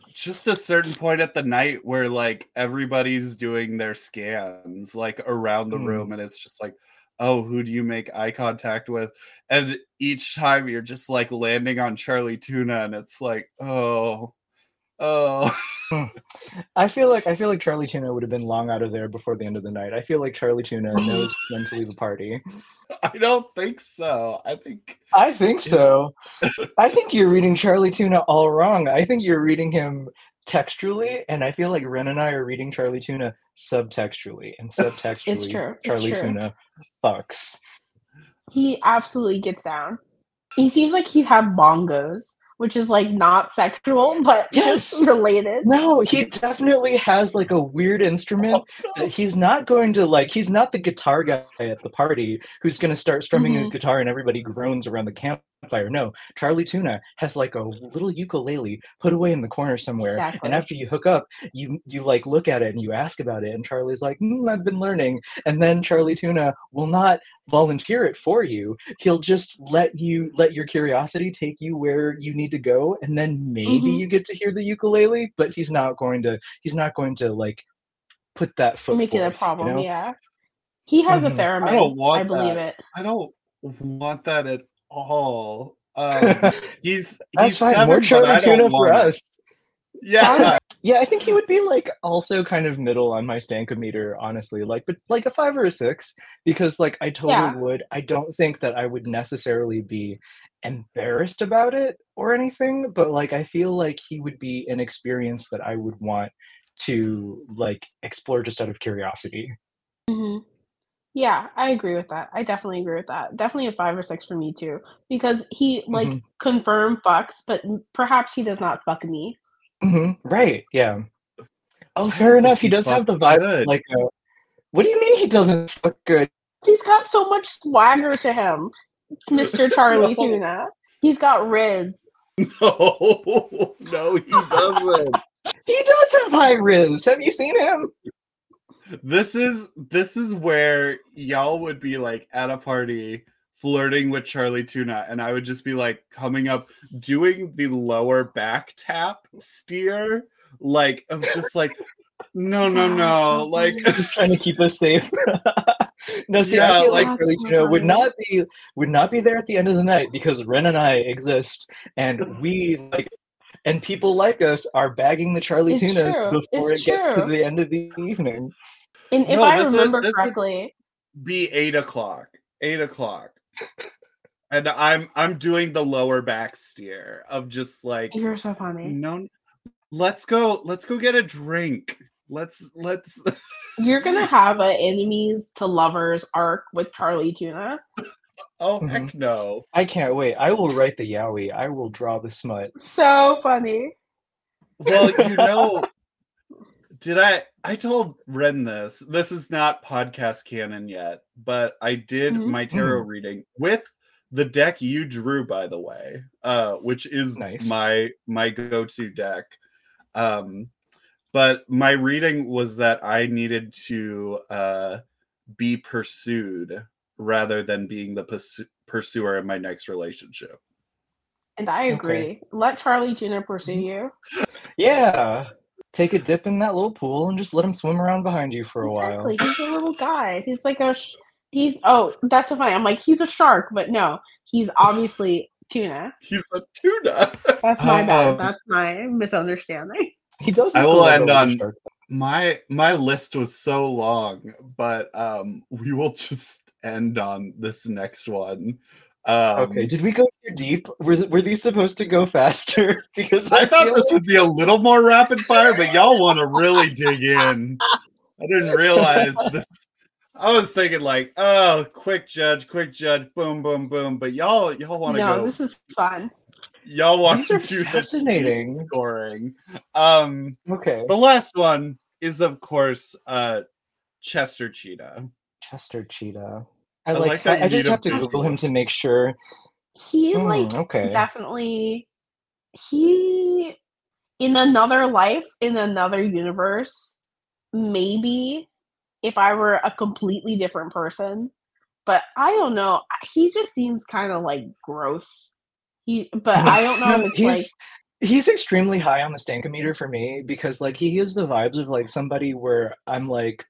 just a certain point at the night where like everybody's doing their scans like around the Mm. room and it's just like oh who do you make eye contact with and each time you're just like landing on charlie tuna and it's like oh oh hmm. (laughs) I feel like I feel like Charlie Tuna would have been long out of there before the end of the night. I feel like Charlie Tuna knows (laughs) when to leave a party. i don't think so i think I think so. (laughs) I think you're reading Charlie Tuna all wrong. I think you're reading him textually, and I feel like Wren and I are reading Charlie Tuna subtextually, and subtextually, it's true, it's Charlie true. Tuna fucks. He absolutely gets down. He seems like he'd have bongos, which is like not sexual, (laughs) but Yes. just related. No, he definitely has like a weird instrument that (laughs) he's not going to like. He's not the guitar guy at the party who's going to start strumming his mm-hmm. guitar and everybody groans around the campfire. No, Charlie Tuna has like a little ukulele put away in the corner somewhere. Exactly. And after you hook up, you you like look at it and you ask about it, and Charlie's like, "Hmm, "I've been learning." And then Charlie Tuna will not volunteer it for you. He'll just let you let your curiosity take you where you need to go, and then maybe Mhm. you get to hear the ukulele. But he's not going to. He's not going to like put that foot. Make it a forth, you problem, know? yeah. He has Mhm. a theremin. I don't want I believe that. it. i don't want that at all um (laughs) he's That's he's fine. seven, More but Charlie I Tuna for want it. us. yeah (laughs) Yeah, I think he would be like also kind of middle on my stankometer, honestly. Like, but like a five or a six, because like I totally Yeah. would. I don't think that I would necessarily be embarrassed about it or anything, but like I feel like he would be an experience that I would want to like explore just out of curiosity. Mhm. Yeah, I agree with that. I definitely agree with that. Definitely a five or six for me too, because he like Mhm. confirmed fucks, but perhaps he does not fuck me. hmm Right? Yeah. Oh, fair enough. He he does have the fucks vibe. Like, a, what do you mean he doesn't fuck good? He's got so much swagger to him, Mr. (laughs) Charlie No. Tuna. He's got rizz. no (laughs) no he (laughs) doesn't He does have high rizz. Have you seen him? This is this is where y'all would be like at a party flirting with Charlie Tuna, and I would just be like coming up doing the lower back tap steer, like of just like no no no so (laughs) like funny. just trying to keep us safe. (laughs) no, see, Yeah, I feel like- like Charlie Tuna oh would not be would not be there at the end of the night because Wren and I exist, and we like, and people like us are bagging the Charlie It's Tunas true, before it's it gets to the end of the evening. And if No, I this remember would- correctly, be eight o'clock. Eight o'clock. And I'm I'm doing the lower back steer of just like you're so funny. no let's go let's go get a drink. Let's let's You're gonna have an enemies to lovers arc with Charlie Tuna. (laughs) oh Mhm. heck no. I can't wait. I will write the yaoi. I will draw the smut. So funny. Well, you (laughs) know, did I? I told Wren this. This is not podcast canon yet, but I did Mhm. my tarot reading with the deck you drew, by the way, uh, which is Nice. my my go to deck. Um, but my reading was that I needed to uh, be pursued rather than being the pursu- pursuer in my next relationship. And I agree. Let Charlie Jr. pursue you. Yeah. Take a dip in that little pool and just let him swim around behind you for a exactly. while. He's a little guy. He's like a. Sh- he's oh, that's so funny. I'm like he's a shark, but no, he's obviously tuna. He's a tuna. (laughs) That's my Um, bad. That's my misunderstanding. He does. I look will end bit like a on- shark. my my list was so long, but um we will (laughs) just end on this next one. Um, Okay, did we go too deep? Were, th- were these supposed to go (laughs) faster? (laughs) because I thought this like- would be a little more rapid fire, but y'all want to really dig in. I didn't realize (laughs) this. I was thinking like, oh, quick judge, quick judge, boom, boom, boom. But y'all, y'all want to go. No, go. this is fun. y'all want to are do the fascinating. scoring. Um, Okay, the last one is of course uh Chester Cheetah. Chester Cheetah. I I like. like that I, I just have to him to- Google him to make sure. He Hmm, like okay. definitely he in another life in another universe maybe if i were a completely different person but i don't know he just seems kind of like gross he but i don't know if (laughs) it's he's like he's extremely high on the stankometer for me because like he gives the vibes of like somebody where I'm like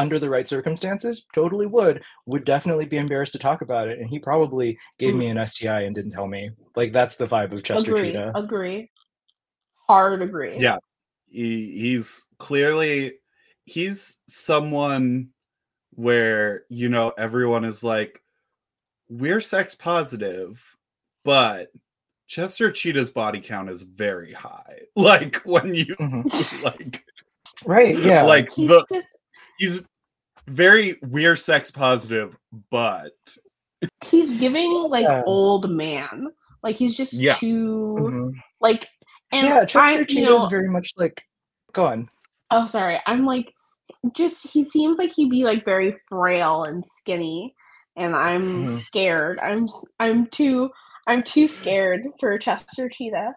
under the right circumstances totally would would definitely be embarrassed to talk about it. And he probably gave Mm. me an STI and didn't tell me. Like that's the vibe of Chester agree Cheetah. agree. Hard agree. Yeah. He, he's clearly he's someone where you know everyone is like we're sex positive but chester cheetah's body count is very high. (laughs) Like when you Mhm. (laughs) like right yeah. like he's the just he's very we're sex positive but he's giving like Yeah. old man like he's just Yeah. too Mhm. like and yeah Chester I, you Cheetah is very much like go on Oh, sorry. I'm like, just he seems like he'd be like very frail and skinny, and I'm Mhm. scared. I'm I'm too I'm too scared for Chester Cheetah.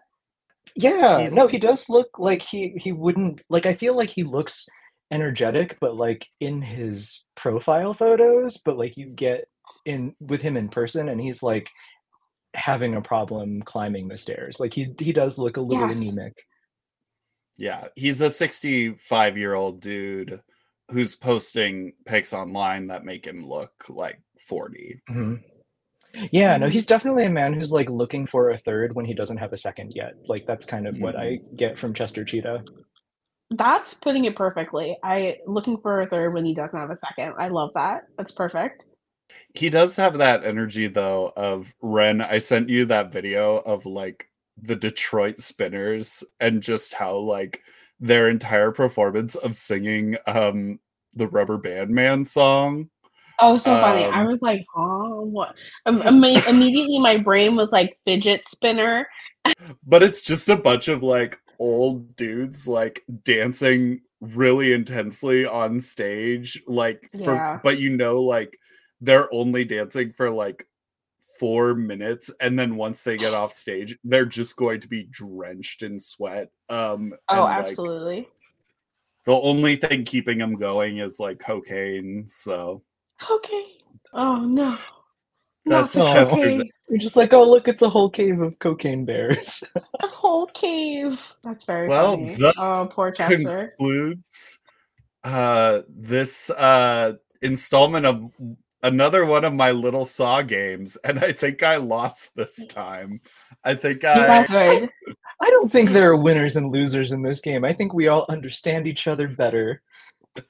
Yeah, He's- no, he does look like he he wouldn't like I feel like he looks energetic, but like in his profile photos, but like you get in with him in person and he's like having a problem climbing the stairs. Like he he does look a little Yes. anemic. yeah he's a 65 year old dude who's posting pics online that make him look like 40 Mhm. Yeah, no, Mhm. he's definitely a man who's like looking for a third when he doesn't have a second yet. Like that's kind of what I get from Chester Cheetah. That's putting it perfectly. I looking for a third when he doesn't have a second. I love that. That's perfect. He does have that energy though of Wren. I sent you that video of like the Detroit Spinners and just how like their entire performance of singing um the Rubber Band Man song. Oh, so funny. I Um, was like, huh, what? Um, (laughs) immediately, my brain was like fidget spinner. But it's just a bunch of like old dudes like dancing really intensely on stage like for Yeah. but you know like they're only dancing for like four minutes and then once they get off stage they're just going to be drenched in sweat um Oh, and, like, absolutely. the only thing keeping them going is like cocaine so Okay. Oh no. That's Not the Chester's- cocaine. You're just like, oh look, it's a whole cave of cocaine bears. (laughs) A whole cave. That's very Well, funny. thus Oh, poor Chester. concludes uh this uh installment of another one of my little saw games and i think i lost this time i think i That's good. (laughs) I don't think there are winners and losers in this game. I think we all understand each other better.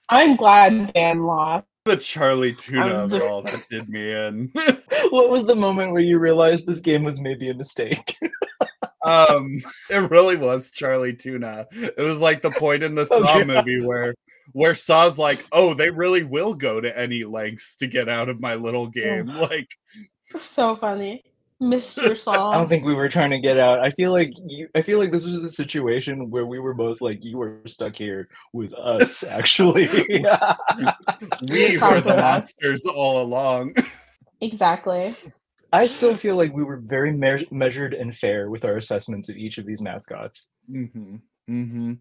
I'm glad Van lost. The charlie tuna I'm of all that did me in (laughs) what was the moment where you realized this game was maybe a mistake? um it really was charlie tuna it was like the point in the (laughs) saw Oh, yeah. movie where where saw's like oh they really will go to any lengths to get out of my little game (laughs) like So funny. Mr. Saw. (laughs) I don't think we were trying to get out. I feel like you I feel like this was a situation where we were both like you were stuck here with us (laughs) actually. we (laughs) were the monsters all along exactly. I still feel like we were very me- measured and fair with our assessments of each of these mascots. Mm-hmm. Mm-hmm.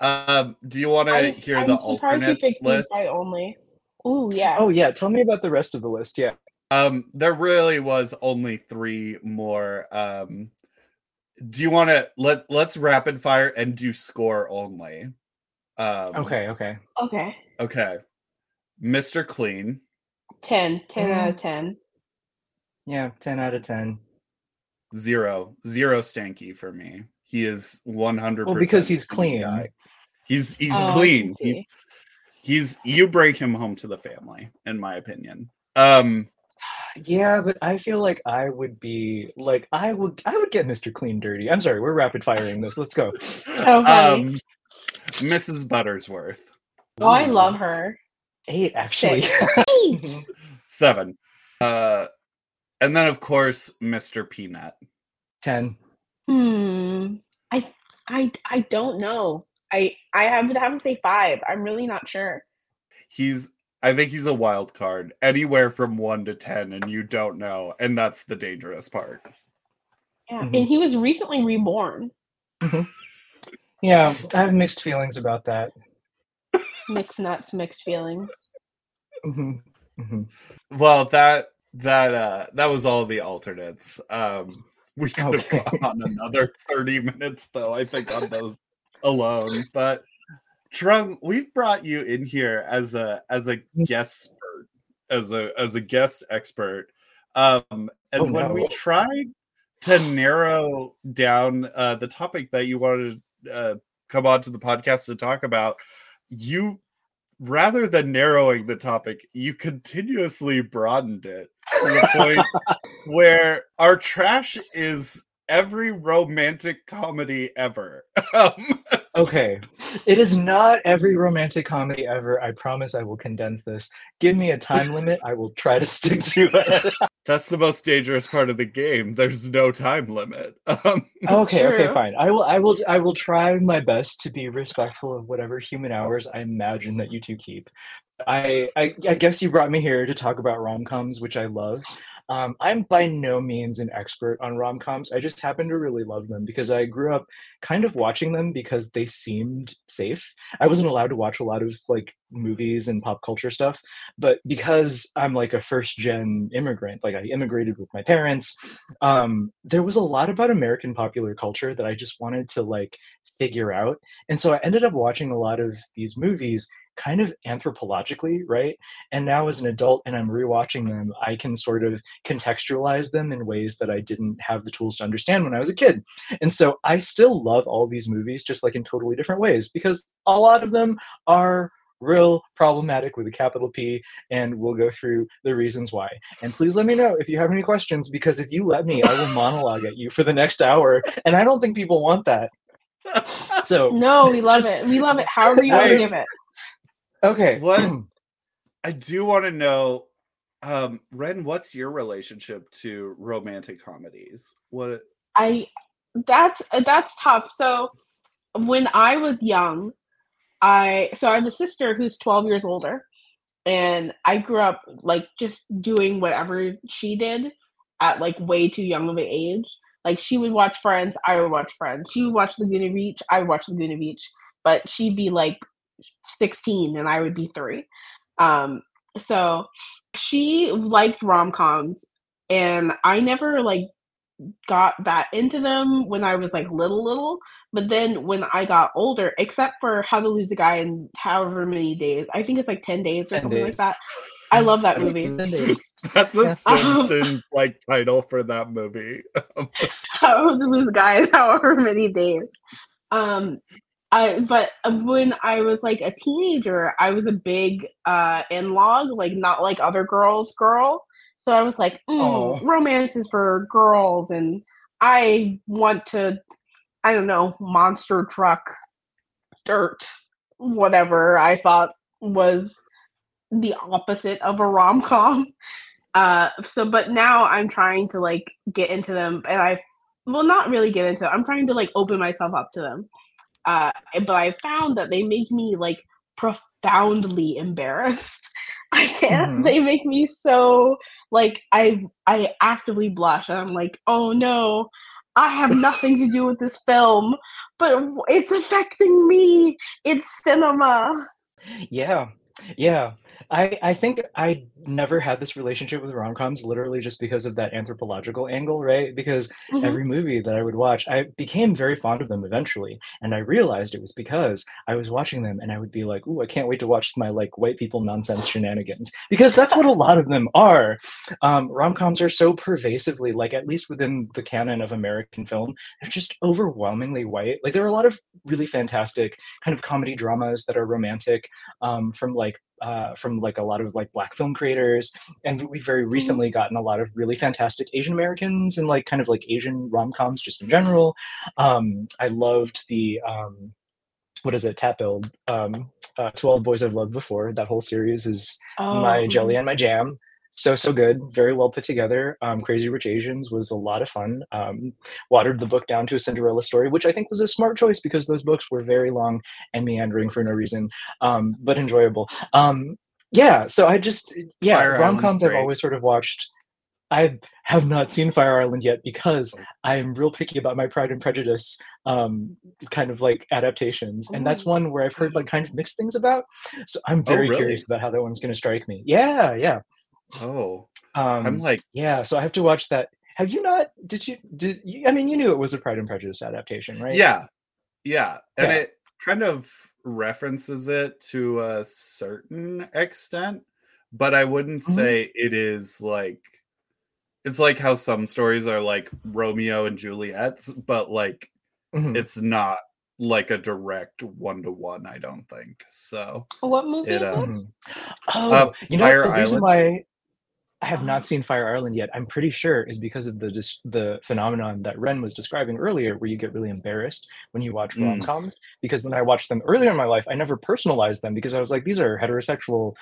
Um, do you want to hear I'm the surprised you alternate picked list? Only. Oh yeah. Oh yeah, tell me about the rest of the list. Yeah. Um, there really was only three more. Um, do you want to let let's rapid fire and do score only? Um, Okay, okay. Okay. Okay. Mr. Clean, 10. 10 out Mm. of 10. Yeah, 10 out of 10. zero, zero stanky for me. He is one hundred. Well, because he's clean. He's he's Oh, clean. He's he's you bring him home to the family, in my opinion. Um, Yeah, but I feel like I would be like I would I would get Mr. Clean dirty. I'm sorry, we're rapid firing this. Let's go. So funny. um, Mrs. Buttersworth, oh, I love her. eight actually. (laughs) Eight. Seven. Uh, and then of course Mr. Peanut. Ten. Hmm. I I I don't know. I I have to have to say five. I'm really not sure. He's I think he's a wild card, anywhere from one to ten, and you don't know, and that's the dangerous part. Yeah. Mhm. And he was recently reborn. Yeah, I have mixed feelings about that. Mixed nuts, mixed feelings. Mhm, mhm. Well, that that uh that was all the alternates. Um we could have Okay. gone on another 30 minutes though, I think on those alone. But Trung, we've brought you in here as a as a guest expert, as a as a guest expert. Um and Oh, when we tried to narrow down uh the topic that you wanted to uh come on to the podcast to talk about, you rather than narrowing the topic, you continuously broadened it to the point (laughs) where our trash is every romantic comedy ever. (laughs) Um, Okay. It is not every romantic comedy ever. I promise I will condense this. Give me a time (laughs) limit. I will try to stick to it. (laughs) that's the most dangerous part of the game. There's no time limit. (laughs) Um, okay, okay, fine. I will I will I will try my best to be respectful of whatever human hours I imagine that you two keep. I I, I guess you brought me here to talk about rom-coms, which I love. Um, I'm by no means an expert on rom-coms. I just happen to really love them because I grew up kind of watching them because they seemed safe. I wasn't allowed to watch a lot of like movies and pop culture stuff, but because I'm like a first gen immigrant, like I immigrated with my parents, um, there was a lot about American popular culture that I just wanted to like figure out. And so I ended up watching a lot of these movies kind of anthropologically, right? And now as an adult and I'm rewatching them, I can sort of contextualize them in ways that I didn't have the tools to understand when I was a kid. And so I still love all these movies just like in totally different ways because a lot of them are real problematic with a capital P and we'll go through the reasons why. And please let me know if you have any questions because if you let me, I will monologue at you for the next hour and I don't think people want that. So, (laughs) No, we love Just- it. We love it. However you want to give it. Okay. What? (clears throat) I do want to know, um, Wren, what's your relationship to romantic comedies? What? I that's that's tough. So when I was young, I so I have a sister who's 12 years older and I grew up like just doing whatever she did at like way too young of an age. Like she would watch Friends, I would watch Friends. She would watch Laguna Beach, I would watch Laguna Beach, but she'd be like 16 and I would be 3. Um so she liked rom-coms and I never like got that into them when I was like little little but then when I got older except for How to Lose a Guy in however many days I think it's like 10 days or 10 something like that. I love that movie. (laughs) That's a (laughs) Simpsons like title for that movie. (laughs) How to Lose a Guy in however many days. Um I but when I was like a teenager I was a big uh in-log like not like other girls girl. So I was like mm, Aw. romance is for girls and I want to I don't know monster truck dirt whatever I thought was the opposite of a rom-com. (laughs) Uh so but now I'm trying to like get into them and I well not really get into I'm trying to like open myself up to them uh but I found that they make me like profoundly embarrassed. I can't Mhm. they make me so like I I actively blush. And I'm like oh no. I have nothing to do with this film but it's affecting me. It's cinema. Yeah, yeah. I, I think I never had this relationship with rom coms literally just because of that anthropological angle, right? Because Mhm. every movie that I would watch, I became very fond of them eventually. And I realized it was because I was watching them and I would be like, ooh, I can't wait to watch my like white people nonsense shenanigans. Because that's what a lot of them are. Um, rom coms are so pervasively, like, at least within the canon of American film, they're just overwhelmingly white. Like, there are a lot of really fantastic kind of comedy dramas that are romantic um, from like uh, from like a lot of like black film creators and we've very recently gotten a lot of really fantastic asian americans and like kind of like asian rom-coms just in general. Um, i loved the um, what is it tap build um, uh, to all the boys i've loved before. That whole series is my Oh, jelly and my jam so so good very well put together um, crazy rich asians was a lot of fun um, watered the book down to a cinderella story which i think was a smart choice because those books were very long and meandering for no reason um, but enjoyable um, yeah so i just yeah Fire rom-coms i've always sort of watched I have not seen Fire Island yet because Oh. I am real picky about my Pride and Prejudice um, kind of like adaptations, and that's one where I've heard like kind of mixed things about. So I'm Oh, very really? curious about how that one's going to strike me. Yeah, yeah. Oh, Um, I'm like, yeah, so I have to watch that. Have you not? Did you? Did you? I mean, you knew it was a Pride and Prejudice adaptation, right? yeah, yeah, and Yeah. it kind of references it to a certain extent, but I wouldn't Mhm. say it is like. It's like how some stories are like Romeo and Juliet's, but like Mhm. it's not like a direct one to one. I don't think so. What movie It, is uh, this? Mhm. Oh, you know Fire the reason Island? why I have not seen Fire Island yet. I'm pretty sure is because of the the phenomenon that Wren was describing earlier, where you get really embarrassed when you watch Mm. rom coms. Because when I watched them earlier in my life, I never personalized them because I was like, these are heterosexual,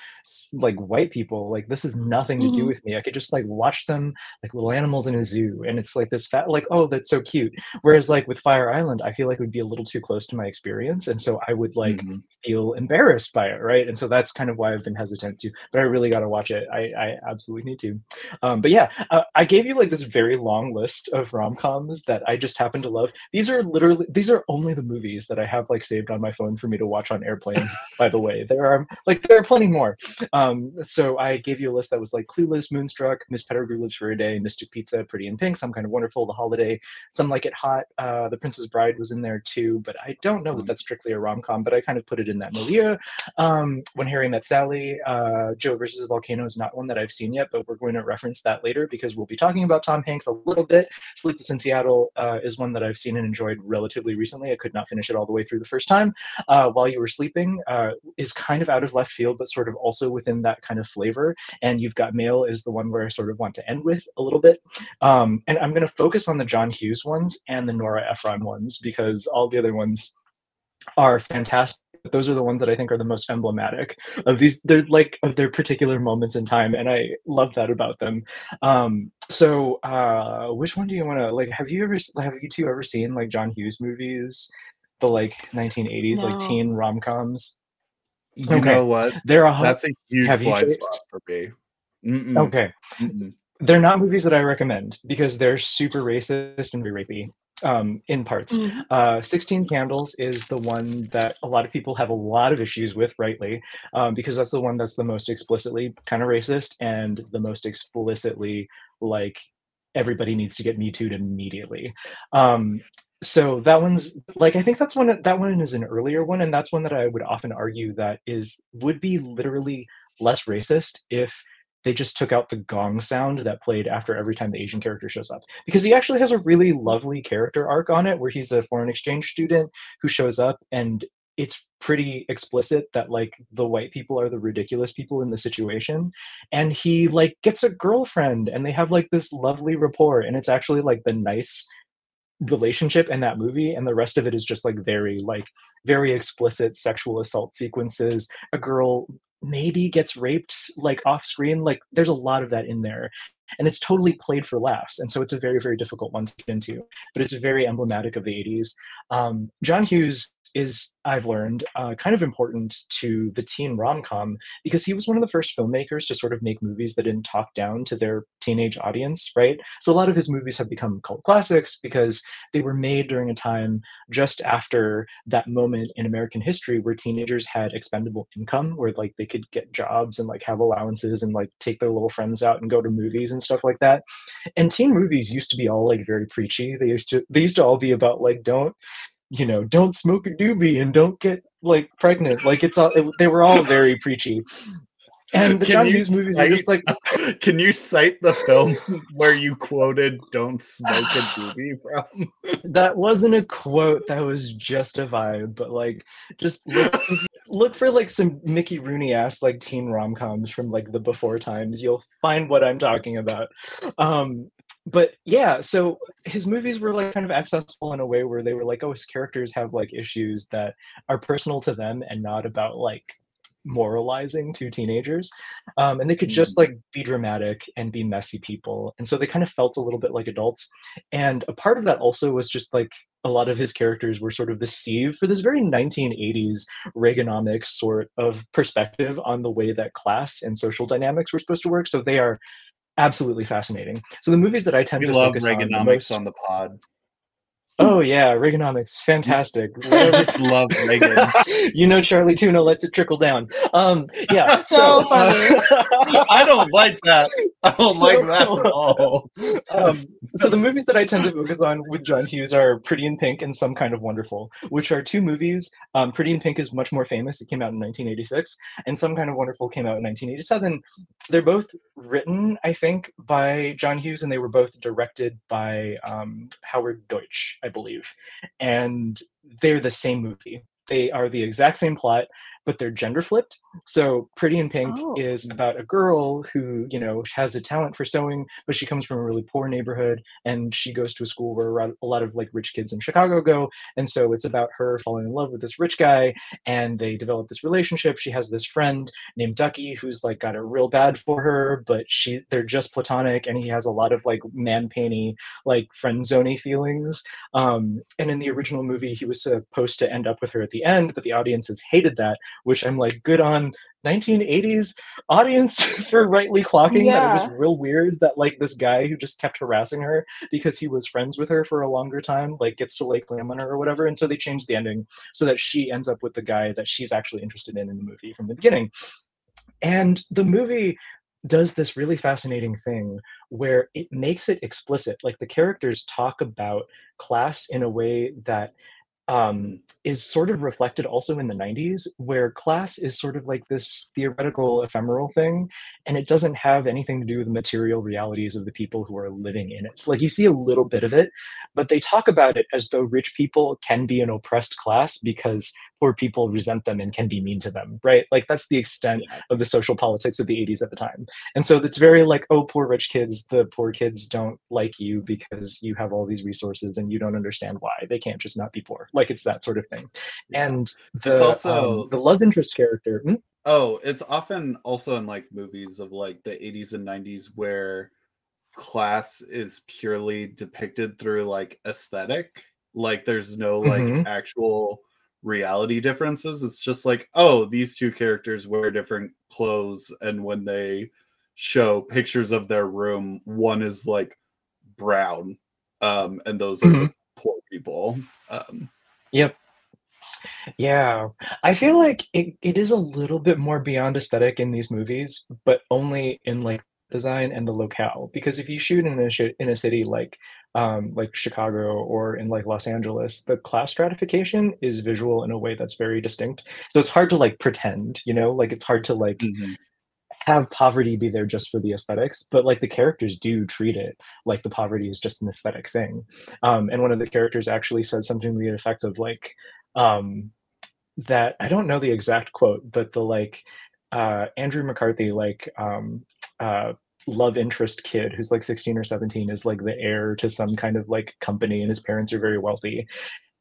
like white people. Like this is nothing to do Mhm. with me. I could just like watch them like little animals in a zoo, and it's like this fat, like oh, that's so cute. Whereas like with Fire Island, I feel like it would be a little too close to my experience, and so I would like Mhm. feel embarrassed by it, right? And so that's kind of why I've been hesitant to. But I really got to watch it. I, I absolutely need to. Um, but yeah, uh, I gave you like this very long list of rom coms that I just happen to love. These are literally these are only the movies that I have like saved on my phone for me to watch on airplanes. (laughs) by the way, there are like there are plenty more. Um, so I gave you a list that was like Clueless, Moonstruck, Miss Pettigrew Lives for a Day, Mystic Pizza, Pretty in Pink, Some Kind of Wonderful, The Holiday, Some Like It Hot, uh, The Princess Bride was in there too. But I don't know that that's strictly a rom com, but I kind of put it in that milieu. Um, when Harry Met Sally, uh, Joe versus the Volcano is not one that I've seen yet, but we're going to reference that later because we'll be talking about Tom Hanks a little bit. Sleepless in Seattle uh, is one that I've seen and enjoyed relatively recently. I could not finish it all the way through the first time. Uh, While You Were Sleeping uh, is kind of out of left field, but sort of also within that kind of flavor. And You've Got Mail is the one where I sort of want to end with a little bit. Um, and I'm going to focus on the John Hughes ones and the Nora Ephron ones because all the other ones are fantastic. Those are the ones that I think are the most emblematic of these. They're like of their particular moments in time, and I love that about them. Um, so, uh, which one do you want to like? Have you ever have you two ever seen like John Hughes movies, the like 1980s like teen rom coms? You Okay. know what? They're a hu- That's a huge have blind spot for me. Mm-mm, okay. mm-mm. They're not movies that I recommend because they're super racist and very rapey um, in parts. Mhm. Uh, 16 Candles is the one that a lot of people have a lot of issues with, rightly, um, because that's the one that's the most explicitly kind of racist and the most explicitly like everybody needs to get me too'd immediately. Um, so that one's like I think that's one that one is an earlier one, and that's one that I would often argue that is would be literally less racist if they just took out the gong sound that played after every time the Asian character shows up. Because he actually has a really lovely character arc on it where he's a foreign exchange student who shows up and it's pretty explicit that like the white people are the ridiculous people in the situation and he like gets a girlfriend and they have like this lovely rapport and it's actually like the nice relationship in that movie and the rest of it is just like very like very explicit sexual assault sequences a girl maybe gets raped like off screen like there's a lot of that in there and it's totally played for laughs and so it's a very very difficult one to get into but it's very emblematic of the 80s um, john hughes is I've learned, uh, kind of important to the teen rom com because he was one of the first filmmakers to sort of make movies that didn't talk down to their teenage audience, right? So a lot of his movies have become cult classics because they were made during a time just after that moment in American history where teenagers had expendable income, where like they could get jobs and like have allowances and like take their little friends out and go to movies and stuff like that. And teen movies used to be all like very preachy. They used to they used to all be about like don't you know, don't smoke a doobie and don't get like pregnant. Like it's all, it, they were all very preachy. And the Can John Hughes movies are just like, (laughs) Can you cite the film where you quoted "Don't smoke a doobie" from? (laughs) that wasn't a quote, that was just a vibe. But like, just look, look for like some Mickey Rooney ass like teen rom coms from like the before times. You'll find what I'm talking about. Um, but yeah, so his movies were like kind of accessible in a way where they were like, oh, his characters have like issues that are personal to them and not about like moralizing to teenagers um, and they could just like be dramatic and be messy people and so they kind of felt a little bit like adults and a part of that also was just like a lot of his characters were sort of the sieve for this very 1980s reaganomics sort of perspective on the way that class and social dynamics were supposed to work so they are absolutely fascinating so the movies that i tend We to love focus on the most- on the pod. Oh yeah reaganomics fantastic I just love Reagan. (laughs) you know Charlie Tuna lets it trickle down. Um, yeah, So so, funny. (laughs) I don't like that. I don't So- like that at (laughs) all. Um, so the movies that I tend to focus on with John Hughes are Pretty in Pink and Some Kind of Wonderful, which are two movies. Um, Pretty in Pink is much more famous; it came out in 1986, and Some Kind of Wonderful came out in 1987. They're both written, I think, by John Hughes, and they were both directed by um, Howard Deutch, I believe, and they're the same movie. They are the exact same plot, but they're gender flipped. So Pretty in Pink Oh. is about a girl who, you know, has a talent for sewing, but she comes from a really poor neighborhood and she goes to a school where a lot- of like rich kids in Chicago go. And so it's about her falling in love with this rich guy and they develop this relationship. She has this friend named Ducky who's like got it real bad for her, but she they're just platonic and he has a lot of like man painy, like friend zoney feelings. Um, and in the original movie, he was supposed to end up with her at the end, but the audiences hated that, which I'm like, good on 1980s audience (laughs) for rightly clocking that it was real weird that like this guy who just kept harassing her because he was friends with her for a longer time, like gets to lay claim on her or whatever. And so they changed the ending so that she ends up with the guy that she's actually interested in in the movie from the beginning. And the movie does this really fascinating thing where it makes it explicit. Like the characters talk about class in a way that um, is sort of reflected also in the 90s, where class is sort of like this theoretical, ephemeral thing, and it doesn't have anything to do with the material realities of the people who are living in it. So, like, you see a little bit of it, but they talk about it as though rich people can be an oppressed class because poor people resent them and can be mean to them, right? Like, that's the extent of the social politics of the 80s at the time. And so it's very like, oh, poor rich kids, the poor kids don't like you because you have all these resources and you don't understand why. They can't just not be poor. Like it's that sort of thing. And the, It's also- um, the love interest character. hmm? Oh, it's often also in like movies of like the 80s and 90s where class is purely depicted through like aesthetic. Like there's no like Mhm. actual reality differences. It's just like, oh, these two characters wear different clothes and when they show pictures of their room, one is like brown. Um, and those are the poor people. Um, Yep. Yeah. I feel like it, it is a little bit more beyond aesthetic in these movies, but only in like design and the locale. Because if you shoot in a in a city like um like Chicago or in like Los Angeles, the class stratification is visual in a way that's very distinct. So it's hard to like pretend, you know, like it's hard to like have poverty be there just for the aesthetics, but like the characters do treat it like the poverty is just an aesthetic thing. Um, and one of the characters actually said something to the effect of like um, that I don't know the exact quote, but the like uh, Andrew McCarthy like um, uh, love interest kid who's like 16 or 17 is like the heir to some kind of like company and his parents are very wealthy.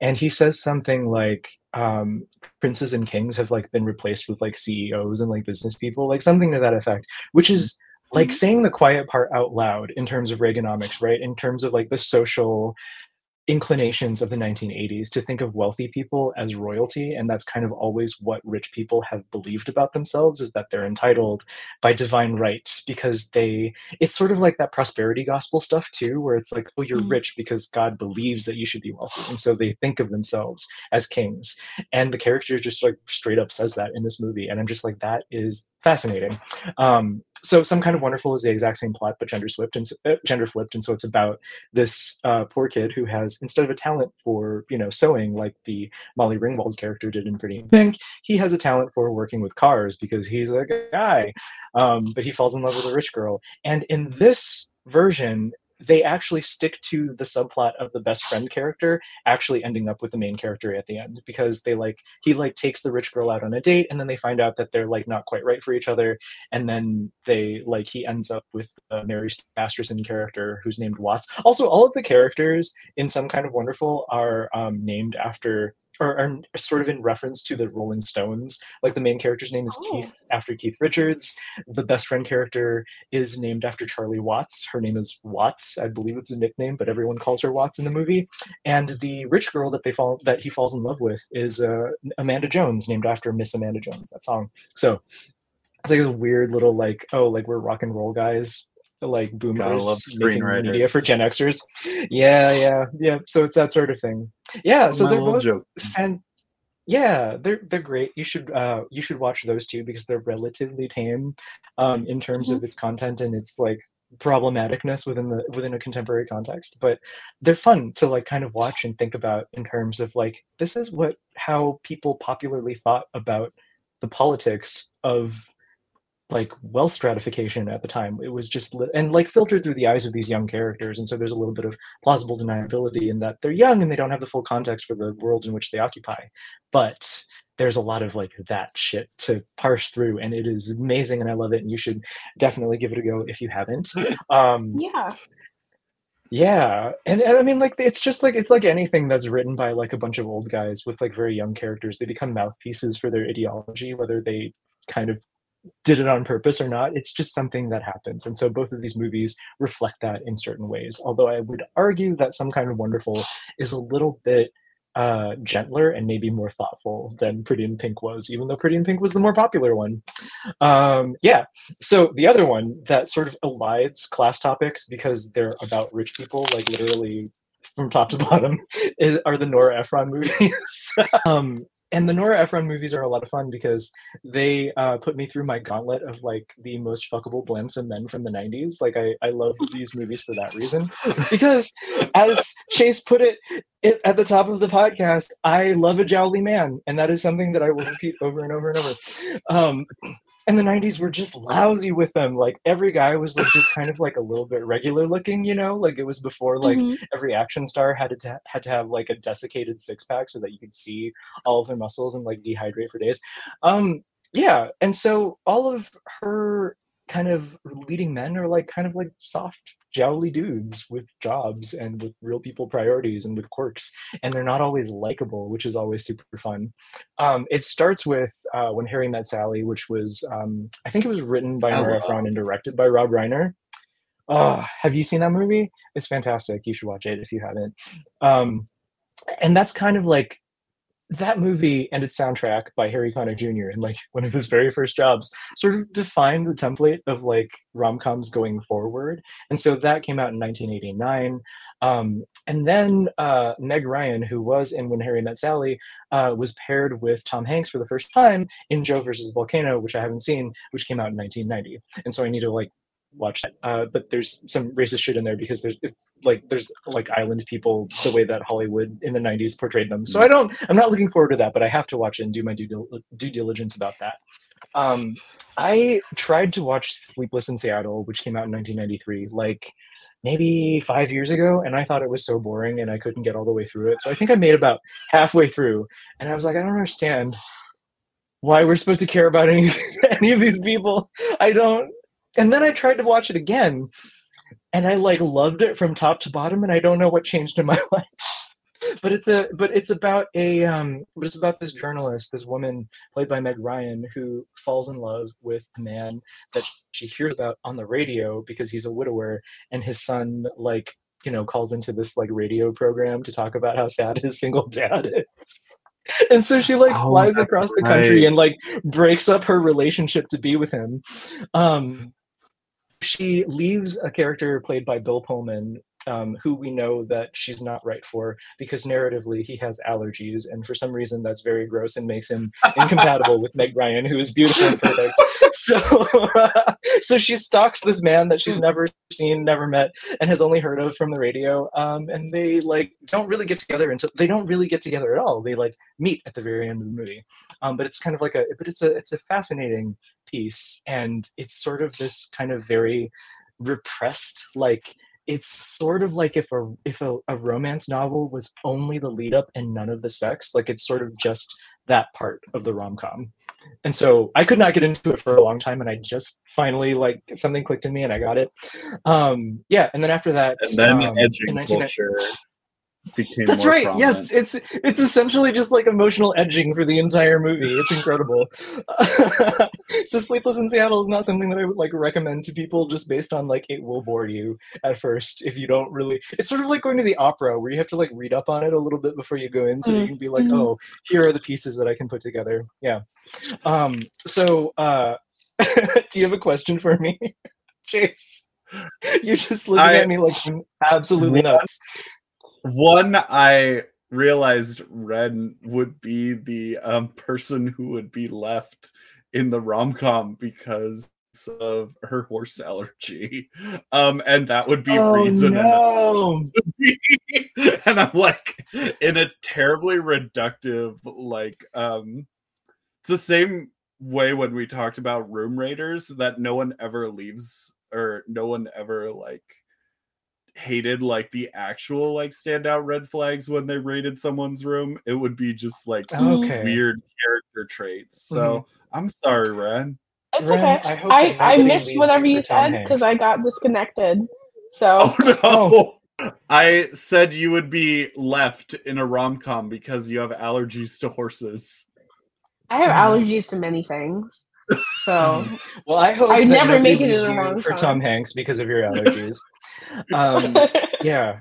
And he says something like um, princes and kings have like been replaced with like ceos and like business people like something to that effect which is like saying the quiet part out loud in terms of reaganomics right? In terms of like the social inclinations of the 1980s to think of wealthy people as royalty and that's kind of always what rich people have believed about themselves is that they're entitled by divine right because they it's sort of like that prosperity gospel stuff too where it's like oh you're Mhm. rich because god believes that you should be wealthy and so they think of themselves as kings and the character just like straight up says that in this movie and i'm just like that is fascinating. Um so some kind of wonderful is the exact same plot but gender flipped and uh, gender flipped and so it's about this uh, poor kid who has instead of a talent for you know sewing like the molly ringwald character did in pretty in pink he has a talent for working with cars because he's a guy. Um, but he falls in love with a rich girl. And in this version they actually stick to the subplot of the best friend character actually ending up with the main character at the end because they like he like takes the rich girl out on a date and then they find out that they're like not quite right for each other and then they like he ends up with uh, Mary Masterson character who's named Watts. Also, all of the characters in Some Kind of Wonderful are um, named after or are sort of in reference to the Rolling Stones. Like the main character's name is Oh. Keith after Keith Richards. The best friend character is named after Charlie Watts. Her name is Watts. I believe it's a nickname, but everyone calls her Watts in the movie. And the rich girl that they fall that he falls in love with is uh, Amanda Jones, named after Miss Amanda Jones. That song. So it's like a weird little like oh like we're rock and roll guys like boomers love making media for. Gen Xers. Yeah, yeah, yeah. So it's that sort of thing. Yeah. So My they're both joke. and yeah, they're they're great. You should uh you should watch those two because they're relatively tame um in terms of its content and its like problematicness within the within a contemporary context but they're fun to like kind of watch and think about in terms of like this is what how people popularly thought about the politics of like wealth stratification at the time it was just li- and like filtered through the eyes of these young characters and so there's a little bit of plausible deniability in that they're young and they don't have the full context for the world in which they occupy but there's a lot of like that shit to parse through and it is amazing and i love it and you should definitely give it a go if you haven't (laughs) um Yeah. yeah, and, and I mean, like, it's just like it's like anything that's written by like a bunch of old guys with like very young characters. They become mouthpieces for their ideology, whether they kind of did it on purpose or not. It's just something that happens, and so both of these movies reflect that in certain ways. Although I would argue that some kind of wonderful is a little bit uh gentler and maybe more thoughtful than pretty in pink was even though pretty in pink was the more popular one um yeah so the other one that sort of elides class topics because they're about rich people, like literally from top to (laughs) bottom, is, are the Nora Ephron movies. (laughs) um, and the Nora Ephron movies are a lot of fun because they uh, put me through my gauntlet of like the most fuckable Blanson men from the 90s. Like I, I love these movies for that reason. Because as Chase put it, it at the top of the podcast, I love a jowly man. And that is something that I will repeat over and over and over. Um, and the 90s were just lousy with them. Like every guy was like just kind of like a little bit regular looking you know? Like it was before like Mhm. every action star had to had to have like a desiccated six pack so that you could see all of their muscles and like dehydrate for days. Um yeah. And so all of her kind of leading men are like kind of like soft jowly dudes with jobs and with real people priorities and with quirks and they're not always likable which is always super fun. Um, it starts with uh, when harry met sally which was um, i think it was written by nora Hello. ephron and directed by rob reiner. Oh have you seen that movie? It's fantastic. You should watch it if you haven't. Um, and that's kind of like that movie and its soundtrack by Harry Connick Jr. and like one of his very first jobs sort of defined the template of like rom-coms going forward. And so that came out in 1989. Um, and then uh, Meg Ryan, who was in When Harry Met Sally, uh, was paired with Tom Hanks for the first time in Joe versus Volcano, which I haven't seen, which came out in 1990. And so I need to like watch that. Uh, but there's some racist shit in there because there's it's like there's like island people the way that Hollywood in the 90s portrayed them. So I don't I'm not looking forward to that, but I have to watch it and do my due, dil- due diligence about that. Um, I tried to watch Sleepless in Seattle, which came out in 1993, like maybe five years ago, and I thought it was so boring and I couldn't get all the way through it. So I think I made about halfway through, and I was like, I don't understand why we're supposed to care about any (laughs) any of these people. I don't. And then I tried to watch it again, and I like loved it from top to bottom, and I don't know what changed in my (laughs) life. But it's a but it's about a um but it's about this journalist, this woman played by Meg Ryan, who falls in love with a man that she hears about on the radio because he's a widower and his son like you know calls into this like radio program to talk about how sad his single dad is and so she like Oh, flies across the country right. and like breaks up her relationship to be with him um she leaves a character played by bill pullman um, who we know that she's not right for because narratively he has allergies and for some reason that's very gross and makes him incompatible with meg ryan who is beautiful and perfect. (laughs) So (laughs) so she stalks this man that she's never seen never met and has only heard of from the radio um, and they like don't really get together until they don't really get together at all. They like meet at the very end of the movie. Um, but it's kind of like a but it's a it's a fascinating piece and it's sort of this kind of very repressed like it's sort of like if a if a, a romance novel was only the lead up and none of the sex like it's sort of just that part of the rom-com. And so i could not get into it for a long time and i just finally like something clicked in me and i got it. Um yeah and then after that And then um, edging in 1990 culture became that's more right. prominent. Yes, it's it's essentially just like emotional edging for the entire movie. It's (laughs) incredible. (laughs) so Sleepless in Seattle is not something that I would like recommend to people just based on like it will bore you at first if you don't really. It's sort of like going to the opera where you have to like read up on it a little bit before you go in so that you can be like, Mhm. oh, here are the pieces that I can put together. Yeah. Um. So, uh, (laughs) do you have a question for me, Chase? You're just looking I- at me like absolutely What? nuts. One, I realized Wren would be the um, person who would be left in the rom com because of her horse allergy, um, and that would be oh reason no! enough. (laughs) and I'm like in a terribly reductive, like, um, it's the same way when we talked about room raiders that no one ever leaves or no one ever like hated like the actual like standout red flags when they raided someone's room it would be just like Okay. weird character traits so i'm sorry Wren It's Wren, okay. I hope I, I missed whatever you you for Tom said because I got disconnected. So (laughs) oh no i said you would be left in a rom-com because you have allergies to horses I have Mhm. allergies to many things. So (laughs) Well, I hope I never make it in you rom-com. for Tom Hanks because of your allergies. (laughs) um, yeah,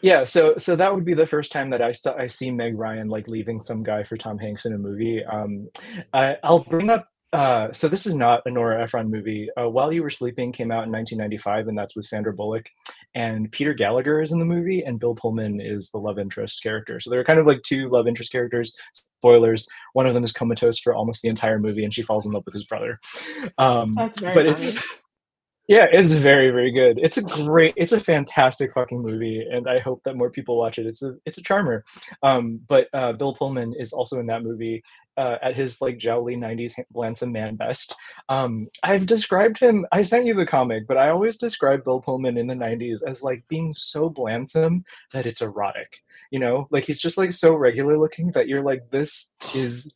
yeah. So, so that would be the first time that I st- I see Meg Ryan like leaving some guy for Tom Hanks in a movie. Um, I, I'll bring up. Uh, so this is not a Nora Ephron movie. Uh, While You Were Sleeping came out in 1995, and that's with Sandra Bullock, and Peter Gallagher is in the movie, and Bill Pullman is the love interest character. So there are kind of like two love interest characters. Spoilers: one of them is comatose for almost the entire movie, and she falls in love with his brother. Um, but funny. it's yeah, it's very very good. It's a great, it's a fantastic fucking movie, and I hope that more people watch it. It's a it's a charmer. Um, but uh, Bill Pullman is also in that movie uh, at his like jowly '90s Blansom man best. Um, I've described him. I sent you the comic, but I always describe Bill Pullman in the '90s as like being so Blansom that it's erotic. You know, like he's just like so regular looking that you're like, this is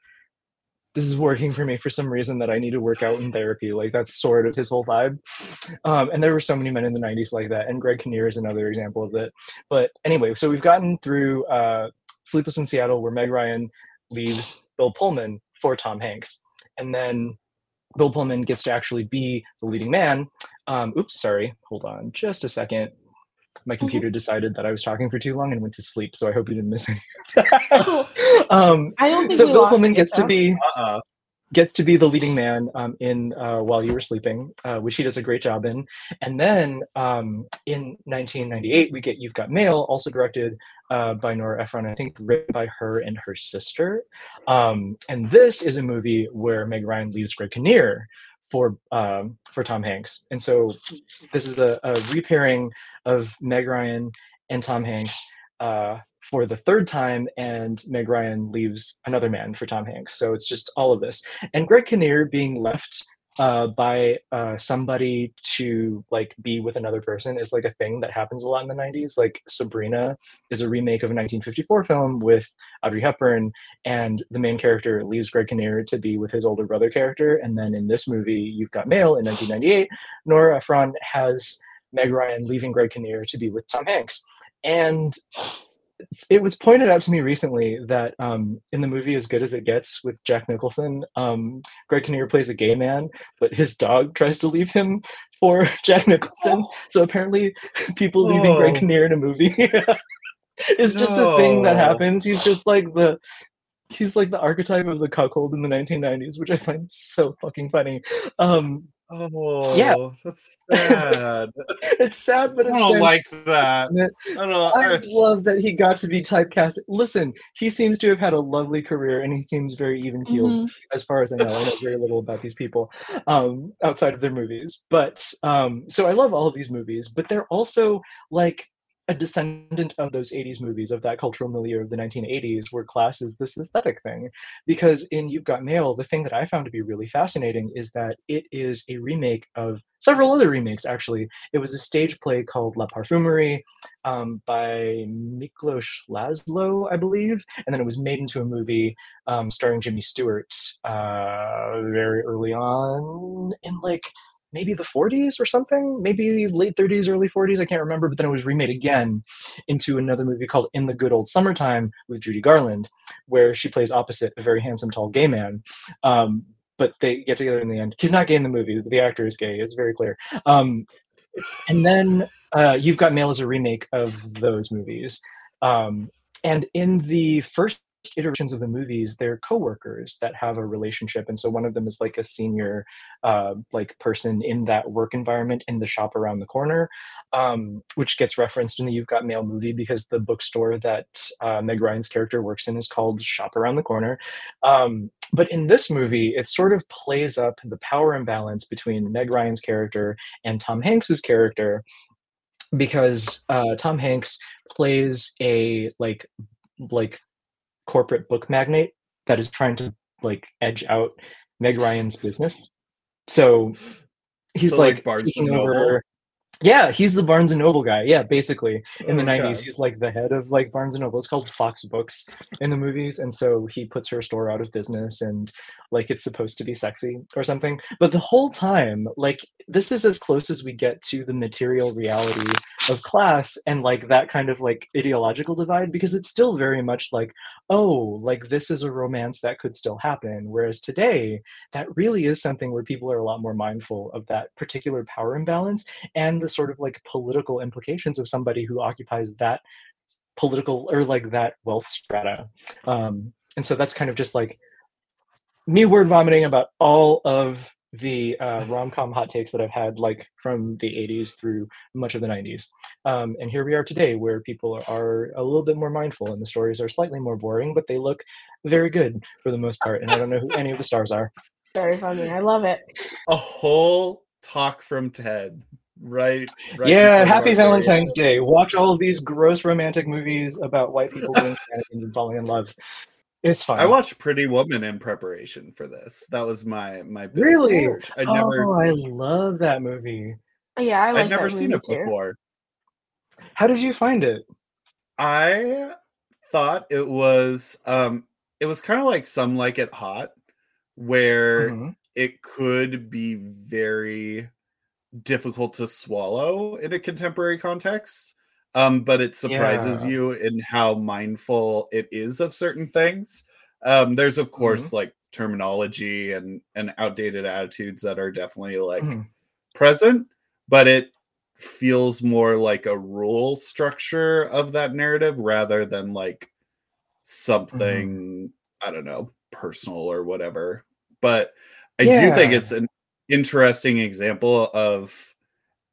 this is working for me for some reason that I need to work out in therapy. Like that's sort of his whole vibe. Um, and there were so many men in the 90s like that. And Greg Kinnear is another example of it. But anyway, so we've gotten through uh, Sleepless in Seattle where Meg Ryan leaves Bill Pullman for Tom Hanks. And then Bill Pullman gets to actually be the leading man. Um, oops, sorry. Hold on just a second. My computer decided that I was talking for too long and went to sleep. So I hope you didn't miss any of (laughs) that. um, I don't think so we Bill lost Pullman it, gets to be uh-uh gets to be the leading man um, in uh, While You Were Sleeping, uh, which he does a great job in. And then um, in 1998, we get You've Got Mail, also directed uh, by Nora Ephron, I think written by her and her sister. Um, and this is a movie where Meg Ryan leaves Greg Kinnear for um, for Tom Hanks. And so this is a, a repairing of Meg Ryan and Tom Hanks. For the third time, and Meg Ryan leaves another man for Tom Hanks. So it's just all of this, and Greg Kinnear being left uh, by uh, somebody to like be with another person is like a thing that happens a lot in the 90s. Like Sabrina is a remake of a 1954 film with Audrey Hepburn, and the main character leaves Greg Kinnear to be with his older brother character. And then in this movie, You've Got Mail in 1998, Nora Ephron has Meg Ryan leaving Greg Kinnear to be with Tom Hanks. And it was pointed out to me recently that um, in the movie As Good as It Gets with Jack Nicholson, um, Greg Kinnear plays a gay man, but his dog tries to leave him for (laughs) Jack Nicholson. So apparently, (laughs) people leaving Greg. Kinnear in a movie (laughs) is just a thing that happens. He's just like the he's like the archetype of the cuckold in the 1990s, which I find so fucking funny. Um, Oh, yeah, that's sad. (laughs) it's sad, but I it's don't like that. I don't. I I- love that he got to be typecast. Listen, he seems to have had a lovely career, and he seems very even keeled, Mhm. as far as I know. I know very little about these people um, outside of their movies, but um, so I love all of these movies. But they're also like a descendant of those 80s movies of that cultural milieu of the 1980s where class is this aesthetic thing. Because in you've got mail the thing that i found to be really fascinating is that it is a remake of several other remakes actually. It was a stage play called la parfumerie um, by miklos laszlo i believe and then it was made into a movie um, starring jimmy stewart uh, very early on in like maybe the 40s or something, maybe late 30s, early 40s, I can't remember, but then it was remade again into another movie called In the Good Old Summertime with Judy Garland, where she plays opposite a very handsome, tall gay man. Um, but they get together in the end. He's not gay in the movie. The actor is gay. It's very clear. Um, and then uh, you've got Mail as a remake of those movies. Um, and in the first iterations of the movies, they're co-workers that have a relationship. And so one of them is like a senior uh, like person in that work environment in the shop around the corner, um, which gets referenced in the You've Got Mail movie because the bookstore that uh, Meg Ryan's character works in is called Shop Around the Corner. Um, but in this movie, it sort of plays up the power imbalance between Meg Ryan's character and Tom Hanks's character because uh, Tom Hanks plays a like like corporate book magnate that is trying to like edge out Meg Ryan's business. So he's So, like, like, taking over. Yeah, he's the Barnes and Noble guy. Yeah, basically in the Okay. 90s he's like the head of like Barnes and Noble. It's called Fox Books in the movies and so he puts her store out of business and like it's supposed to be sexy or something. But the whole time like this is as close as we get to the material reality of class and like that kind of like ideological divide because it's still very much like oh like this is a romance that could still happen whereas today that really is something where people are a lot more mindful of that particular power imbalance and the sort of like political implications of somebody who occupies that political or like that wealth strata um and so that's kind of just like me word vomiting about all of the uh, rom-com hot takes that I've had like from the 80s through much of the 90s. Um, and here we are today where people are a little bit more mindful and the stories are slightly more boring, but they look very good for the most part. And I don't know who any of the stars are. Very funny. I love it. A whole talk from Ted. Right. right yeah, in front of happy Valentine's Day. Watch all of these gross romantic movies about white people doing (laughs) shenanigans and falling in love. It's fine. I watched Pretty Woman in preparation for this. That was my my Really? research. I never Oh, I love that movie. Yeah, I like I'd never seen it too. before. How did you find it? I thought it was um it was kind of like some like it hot where Mhm. it could be very difficult to swallow in a contemporary context um but it surprises Yeah. you in how mindful it is of certain things. Um there's of course like terminology and and outdated attitudes that are definitely like Mhm. present but it feels more like a rule structure of that narrative rather than like something i don't know personal or whatever. But i do think it's an interesting example of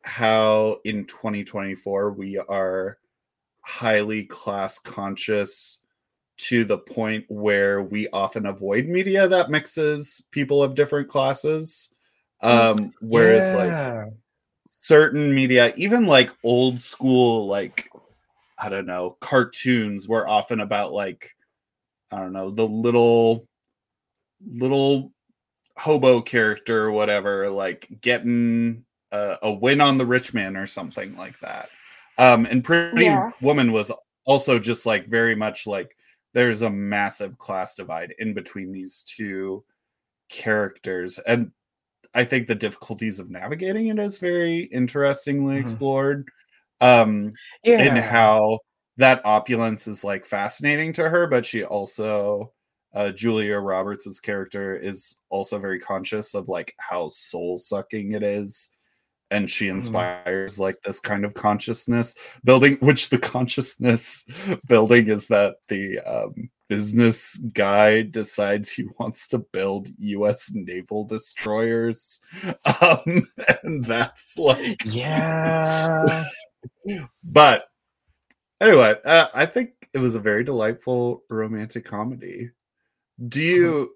how in 2024 we are highly class conscious to the point where we often avoid media that mixes people of different classes. Um whereas like certain media, even like old school, like I don't know, cartoons were often about like I don't know, the little little hobo character or whatever, like getting a, a win on the rich man or something like that. Um, and Pretty Yeah. Woman was also just like very much like there's a massive class divide in between these two characters and i think the difficulties of navigating it is very interestingly Mhm. explored um Yeah. and how that opulence is like fascinating to her, but she also uh, Julia Roberts' character is also very conscious of like how soul sucking it is. And she Mm-hmm. inspires like this kind of consciousness building, which the consciousness building is that the um, business guy decides he wants to build U.S. naval destroyers, (laughs) um, and that's like Yeah. (laughs) but anyway, uh, I think it was a very delightful romantic comedy. Do you?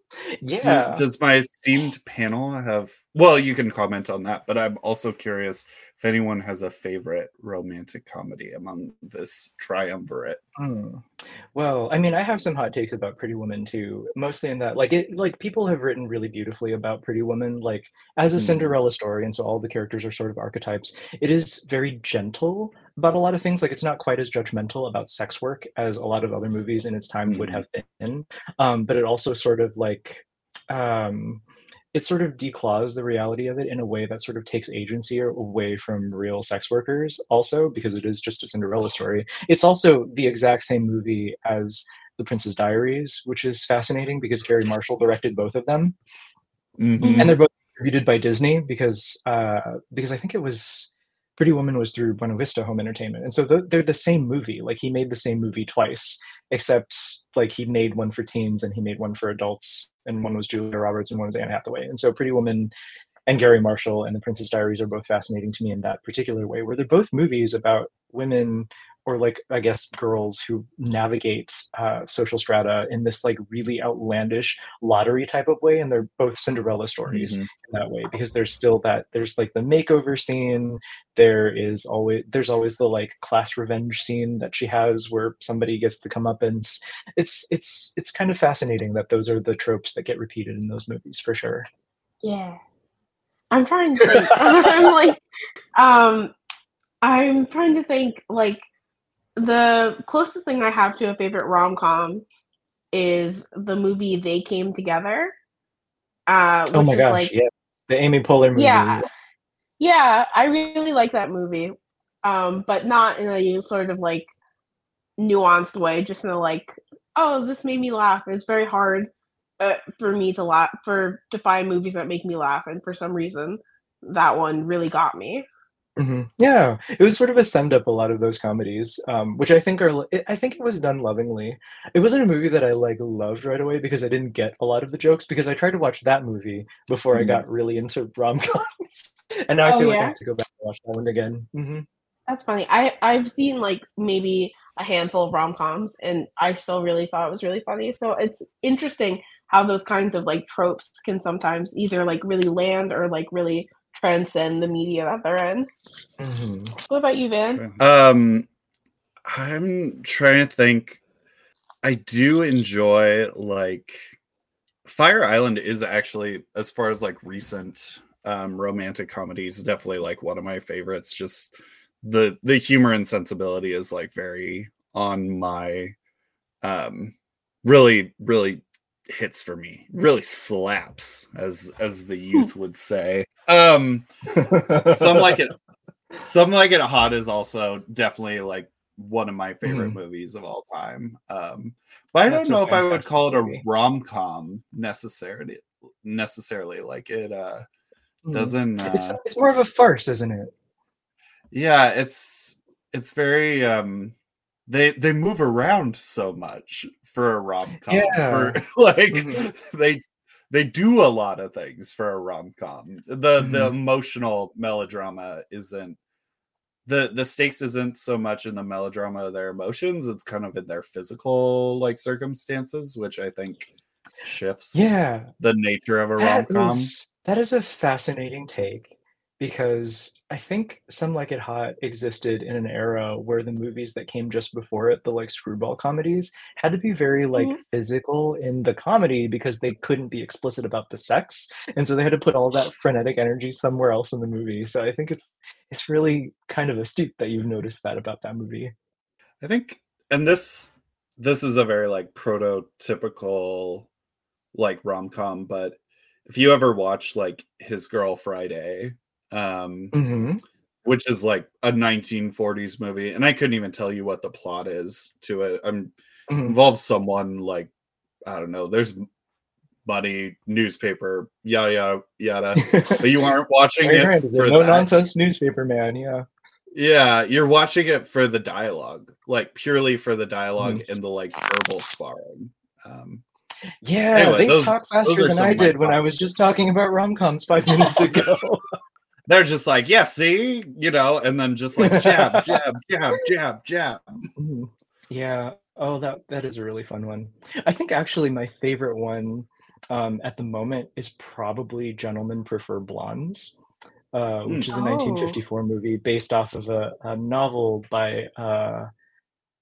do- yeah. does my esteemed panel have? Well, you can comment on that, but I'm also curious if anyone has a favorite romantic comedy among this triumvirate. Hmm. Well, I mean, I have some hot takes about Pretty Woman too. Mostly in that, like, it, like people have written really beautifully about Pretty Woman, like as a Mhm. Cinderella story, and so all the characters are sort of archetypes. It is very gentle about a lot of things. Like, it's not quite as judgmental about sex work as a lot of other movies in its time would Mhm. have been. Um, but it also sort of like, um, it sort of declaws the reality of it in a way that sort of takes agency away from real sex workers. Also, because it is just a Cinderella story it's also the exact same movie as The Princess Diaries, which is fascinating because Gary Marshall directed both of them, Mhm. and they're both distributed by Disney because uh, because I think it was Pretty Woman was through Buena Vista Home Entertainment, and so th- they're the same movie. Like he made the same movie twice, except like he made one for teens and he made one for adults, and one was Julia Roberts and one was Anne Hathaway. And so Pretty Woman and Gary Marshall and The Princess Diaries are both fascinating to me in that particular way, where they're both movies about women or like I guess girls who navigate uh, social strata in this like really outlandish lottery type of way, and they're both Cinderella stories Mhm. in that way because there's still that there's like the makeover scene. There is always there's always the like class revenge scene that she has where somebody gets the comeuppance. It's it's it's kind of fascinating that those are the tropes that get repeated in those movies for sure. Yeah. I'm trying to think. (laughs) I'm like, um, I'm trying to think. Like, the closest thing I have to a favorite rom com is the movie They Came Together. Uh, Oh my gosh, like, yeah, the Amy Poehler movie. yeah, yeah, I really like that movie. Um, but not in a sort of like nuanced way, just in a like, oh, this made me laugh. It's very hard uh, for me to laugh for to find movies that make me laugh, and for some reason, that one really got me. Mhm. Yeah, it was sort of a send up a lot of those comedies, um, which I think are I think it was done lovingly. It wasn't a movie that I like loved right away because I didn't get a lot of the jokes because I tried to watch that movie before I Mhm. got really into rom coms, (laughs) and now I Oh, feel like I have to go back and watch that one again. hmm That's funny. I I've seen like maybe a handful of rom coms, and I still really thought it was really funny. So it's interesting how those kinds of like tropes can sometimes either like really land or like really transcend the media that they're in. hmm What about you, Van? Um, I'm trying to think. I do enjoy like Fire Island is actually as far as like recent um romantic comedies definitely like one of my favorites just the the humor and sensibility is like very on my um really really hits for me really slaps as as the youth would say um some like it (laughs) some like it hot is also definitely like one of my favorite movies of all time um but i That's don't know if i would call it a rom-com necessarily necessarily like it uh Mm. doesn't uh, It's it's more of a farce, isn't it? yeah it's it's very um they they move around so much for a rom-com Yeah. for (laughs) like Mhm. they they do a lot of things for a rom-com. The the Mhm. emotional melodrama isn't the the stakes isn't so much in the melodrama of their emotions it's kind of in their physical like circumstances which i think shifts Yeah, the nature of a That rom-com. is that is a fascinating take because I think Some Like It Hot existed in an era where the movies that came just before it, the like screwball comedies, had to be very like Mhm. physical in the comedy because they couldn't be explicit about the sex. And so they had to put all that frenetic energy somewhere else in the movie. So I think it's it's really kind of astute that you've noticed that about that movie. I think, and this this is a very like prototypical like rom com, but if you ever watch like His Girl Friday, um, Mhm. which is like a 1940s movie, and I couldn't even tell you what the plot is to it. I'm Mhm. involves someone like I don't know. There's money, newspaper, yada yada yada. (laughs) But you aren't watching it for no that. nonsense newspaper man. Yeah. Yeah, you're watching it for the dialogue, like purely for the dialogue Mm-hmm. and the like verbal sparring. Um, Yeah, Anyway, they those- talk faster than I did when I was just talking about rom coms five minutes ago. (laughs) (laughs) they're just like, yeah, see, you know, and then just like jab, (laughs) jab, jab, jab, jab. Yeah. Oh, that that is a really fun one. I think actually my favorite one um, at the moment is probably Gentlemen Prefer Blondes, uh, which is a Oh. 1954 movie based off of a, a novel by uh,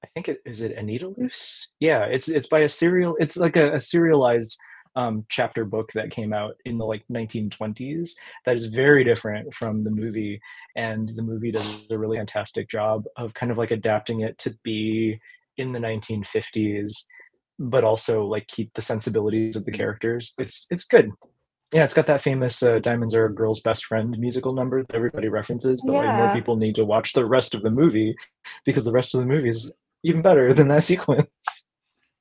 I think it is it Anita Loos. Yeah, it's it's by a serial. It's like a, a serialized um, chapter book that came out in the like 1920s. That is very different from the movie, and the movie does a really fantastic job of kind of like adapting it to be in the 1950s, but also like keep the sensibilities of the characters. It's it's good. Yeah, it's got that famous uh, "Diamonds Are a Girl's Best Friend" musical number that everybody references, but like more people need to watch the rest of the movie because the rest of the movie is even better than that sequence.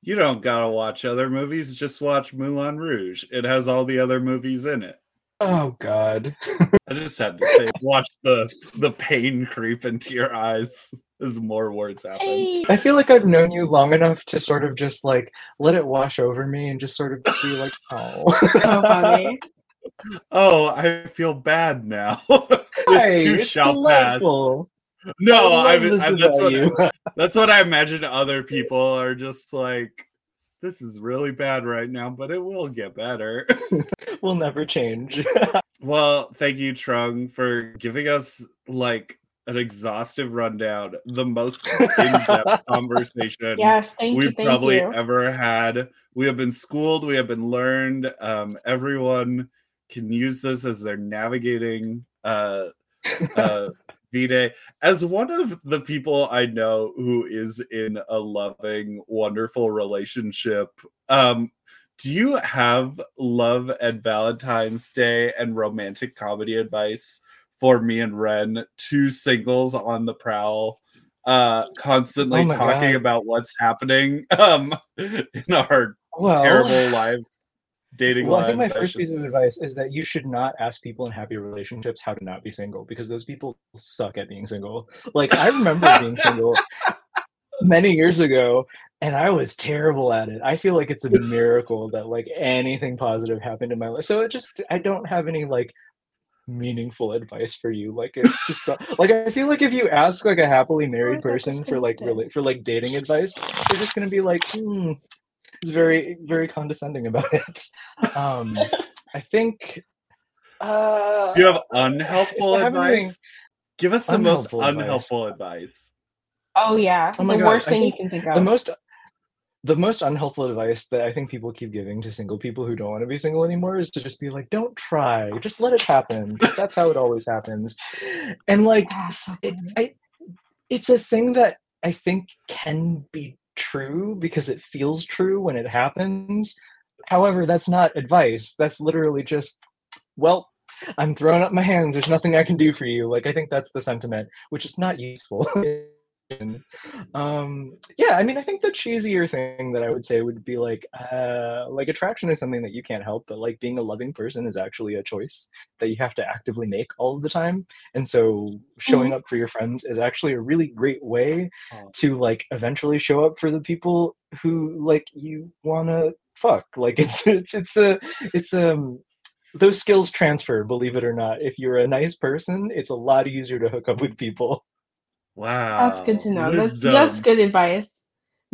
You don't gotta watch other movies, just watch Moulin Rouge. It has all the other movies in it. Oh God. I just had to say, watch the the pain creep into your eyes as more words happen. I feel like I've known you long enough to sort of just like let it wash over me and just sort of be like, oh. (laughs) oh so funny. Oh, I feel bad now. Hi, (laughs) this too it's shall pass. delightful. No, I I, love this I, that's what you. (laughs) that's what I imagine other people are just like. This is really bad right now, but it will get better. (laughs) will never change. well, thank you, Trung, for giving us like an exhaustive rundown, the most in-depth (laughs) conversation Yes, thank we've you. Thank probably you. ever had. We have been schooled, we have been learned. Um, everyone can use this as they're navigating uh, uh, Day. As one of the people I know who is in a loving, wonderful relationship, um, do you have love and Valentine's Day and romantic comedy advice for me and Wren, two singles on the prowl? Uh, constantly Oh talking God. about what's happening (laughs) um in our well, terrible lives, dating Well, I think my first should piece of advice is that you should not ask people in happy relationships how to not be single because those people suck at being single. Like I remember being single (laughs) many years ago and I was terrible at it. I feel like it's a miracle that like anything positive happened in my life. So it just I don't have any like meaningful advice for you. Like it's just like I feel like if you ask like a happily married person for like really for like dating advice, they're just gonna be like, hmm, it's very very condescending about it. (laughs) Um, I think. Uh, Do you have unhelpful if I'm doing advice? Give us the most unhelpful advice. advice. Oh yeah, Oh the God, worst I thing you can think of. the most the most unhelpful advice that I think people keep giving to single people who don't want to be single anymore is to just be like, don't try, just let it happen. (laughs) that's how it always happens. And like, it. I, it's a thing that I think can be true because it feels true when it happens. However, that's not advice. That's literally just, well, I'm throwing up my hands. There's nothing I can do for you. Like I think that's the sentiment, which is not useful. (laughs) um yeah i mean i think the cheesier thing that i would say would be like uh like attraction is something that you can't help but like being a loving person is actually a choice that you have to actively make all of the time. And so showing up for your friends is actually a really great way Oh. to like eventually show up for the people who like you want to fuck. (laughs) Like it's it's it's a it's um those skills transfer believe it or not. If you're a nice person it's a lot easier to hook up with people Wow. That's good to know. That's that's good advice.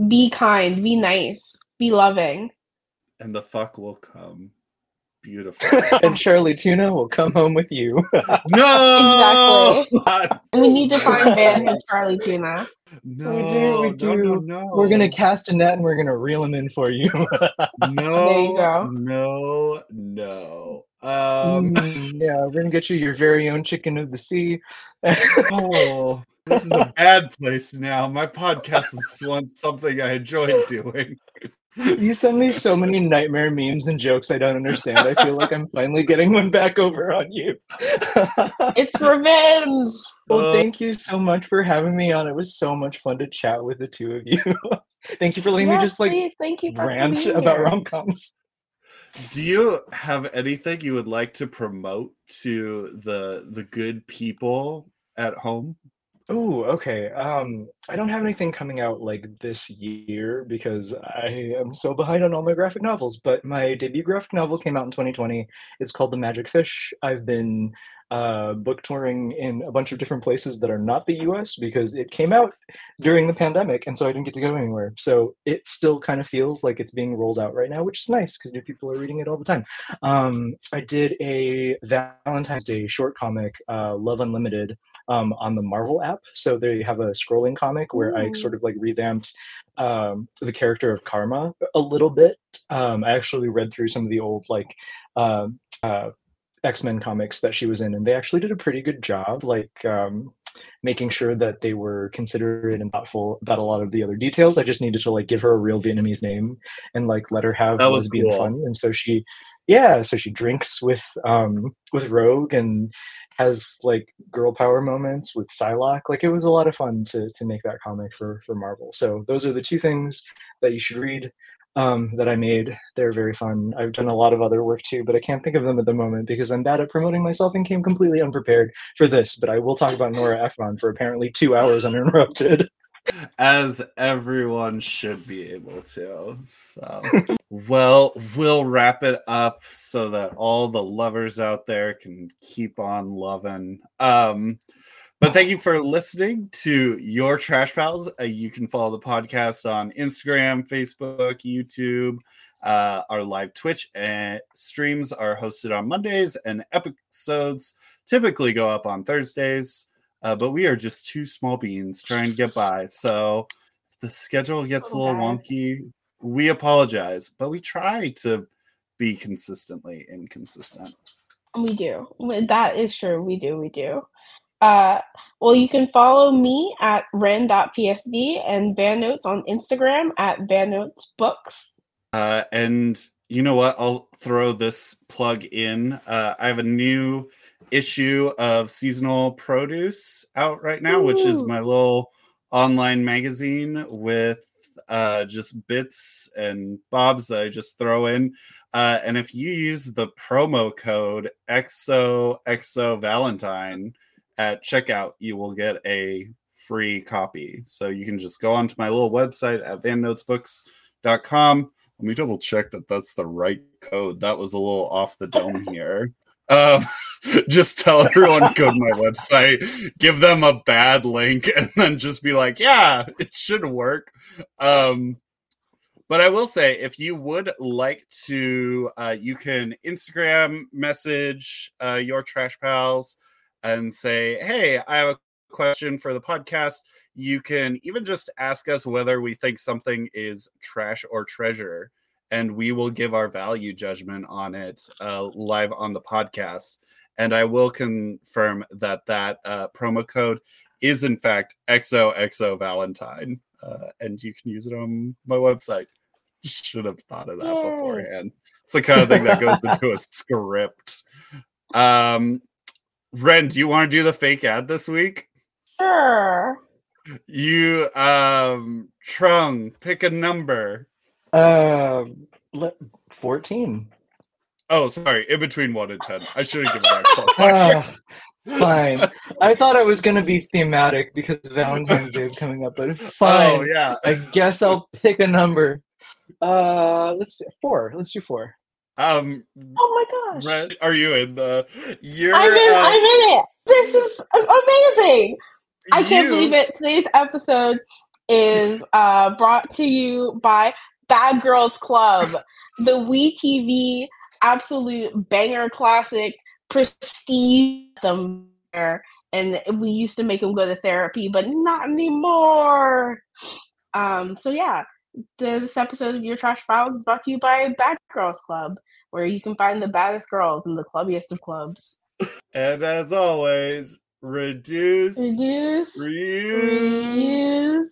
Be kind, be nice, be loving. And the fuck will come. Beautiful. (laughs) and Charlie Tuna will come home with you. (laughs) no! Exactly. (laughs) we need to find Van as Charlie Tuna. No, We do, we no, do. no, no. We're gonna cast a net and we're gonna reel him in for you. No, There you go. no, no. Um, Mm, yeah, we're gonna get you your very own chicken of the sea. oh, this is a (laughs) bad place now. My podcast is once something I enjoyed doing. You send me so many nightmare memes and jokes I don't understand. I feel like I'm finally getting one back over on you. It's revenge. (laughs) well, Uh, thank you so much for having me on. It was so much fun to chat with the two of you. (laughs) thank you for letting me just like please, thank you for rant being about here. rom coms. Do you have anything you would like to promote to the the good people at home? Oh, okay. Um, I don't have anything coming out like this year because I am so behind on all my graphic novels. But my debut graphic novel came out in 2020. It's called The Magic Fish. I've been uh, book touring in a bunch of different places that are not the US because it came out during the pandemic, and so I didn't get to go anywhere. So it still kind of feels like it's being rolled out right now, which is nice because new people are reading it all the time. Um, I did a Valentine's Day short comic, uh, Love Unlimited um, on the Marvel app. So they have a scrolling comic where I Ooh. sort of like revamped um, the character of Karma a little bit. Um, I actually read through some of the old like um uh, X Men comics that she was in, and they actually did a pretty good job, like um, making sure that they were considerate and thoughtful about a lot of the other details. I just needed to like give her a real Vietnamese name and like let her have That was lesbian cool. fun, and so she, yeah, so she drinks with um with Rogue and has like girl power moments with Psylocke. Like it was a lot of fun to to make that comic for for Marvel. So those are the two things that you should read um, that I made. They're very fun. I've done a lot of other work too, but I can't think of them at the moment because I'm bad at promoting myself and came completely unprepared for this. But I will talk about Nora Ephron for apparently two hours uninterrupted. (laughs) As everyone should be able to. So, well, we'll wrap it up so that all the lovers out there can keep on loving. Um, but thank you for listening to your Trash Pals. Uh, you can follow the podcast on Instagram, Facebook, YouTube. Uh, our live Twitch and streams are hosted on Mondays, and episodes typically go up on Thursdays. Uh, but we are just two small beans trying to get by. So if the schedule gets a little wonky, we apologize, but we try to be consistently inconsistent. We do. That is true. We do. We do. Uh, well, you can follow me at wren.psd and Vannotes on Instagram at vannotesbooks. Uh, and you know what? I'll throw this plug in. Uh, I have a new issue of seasonal produce out right now, which is my little online magazine with uh, just bits and bobs that I just throw in. Uh, and if you use the promo code XOXO Valentine at checkout, you will get a free copy. So you can just go onto my little website at vannotesbooks.com. Let me double check that that's the right code. That was a little off the dome (laughs) here. Um, (laughs) just tell everyone go to my website, give them a bad link, and then just be like, yeah, it should work. Um, but I will say, if you would like to, uh, you can Instagram message uh, your trash pals and say, hey, I have a question for the podcast. You can even just ask us whether we think something is trash or treasure, and we will give our value judgment on it uh, live on the podcast. And I will confirm that that uh, promo code is in fact XOXO Valentine, uh, and you can use it on my website. Should have thought of that Yay. beforehand. It's the kind of thing that goes into a (laughs) script. Um, Wren, do you want to do the fake ad this week? Sure. You, um, Trung, pick a number. Um, le- 14. Oh, sorry, in between one and ten. I should have given that qualifier. (laughs) Fine. I thought I was going to be thematic because Valentine's Day is coming up, but (laughs) fine. oh yeah. I guess I'll pick a number. Uh, let's do four. Let's do four. Um, Oh my gosh. Wren, are you in the? You're. I'm in. uh, I'm in it. This is amazing. I can't you- believe it. Today's episode is uh, brought to you by Bad Girls Club, the We TV absolute banger classic, prestige them there. And we used to make them go to therapy, but not anymore. Um, so yeah, this episode of Your Trash Files is brought to you by Bad Girls Club, where you can find the baddest girls in the clubbiest of clubs. And as always, reduce, Reduce, reuse. reuse,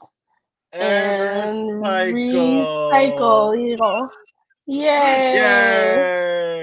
and recycle. recycle. Yay! Yay!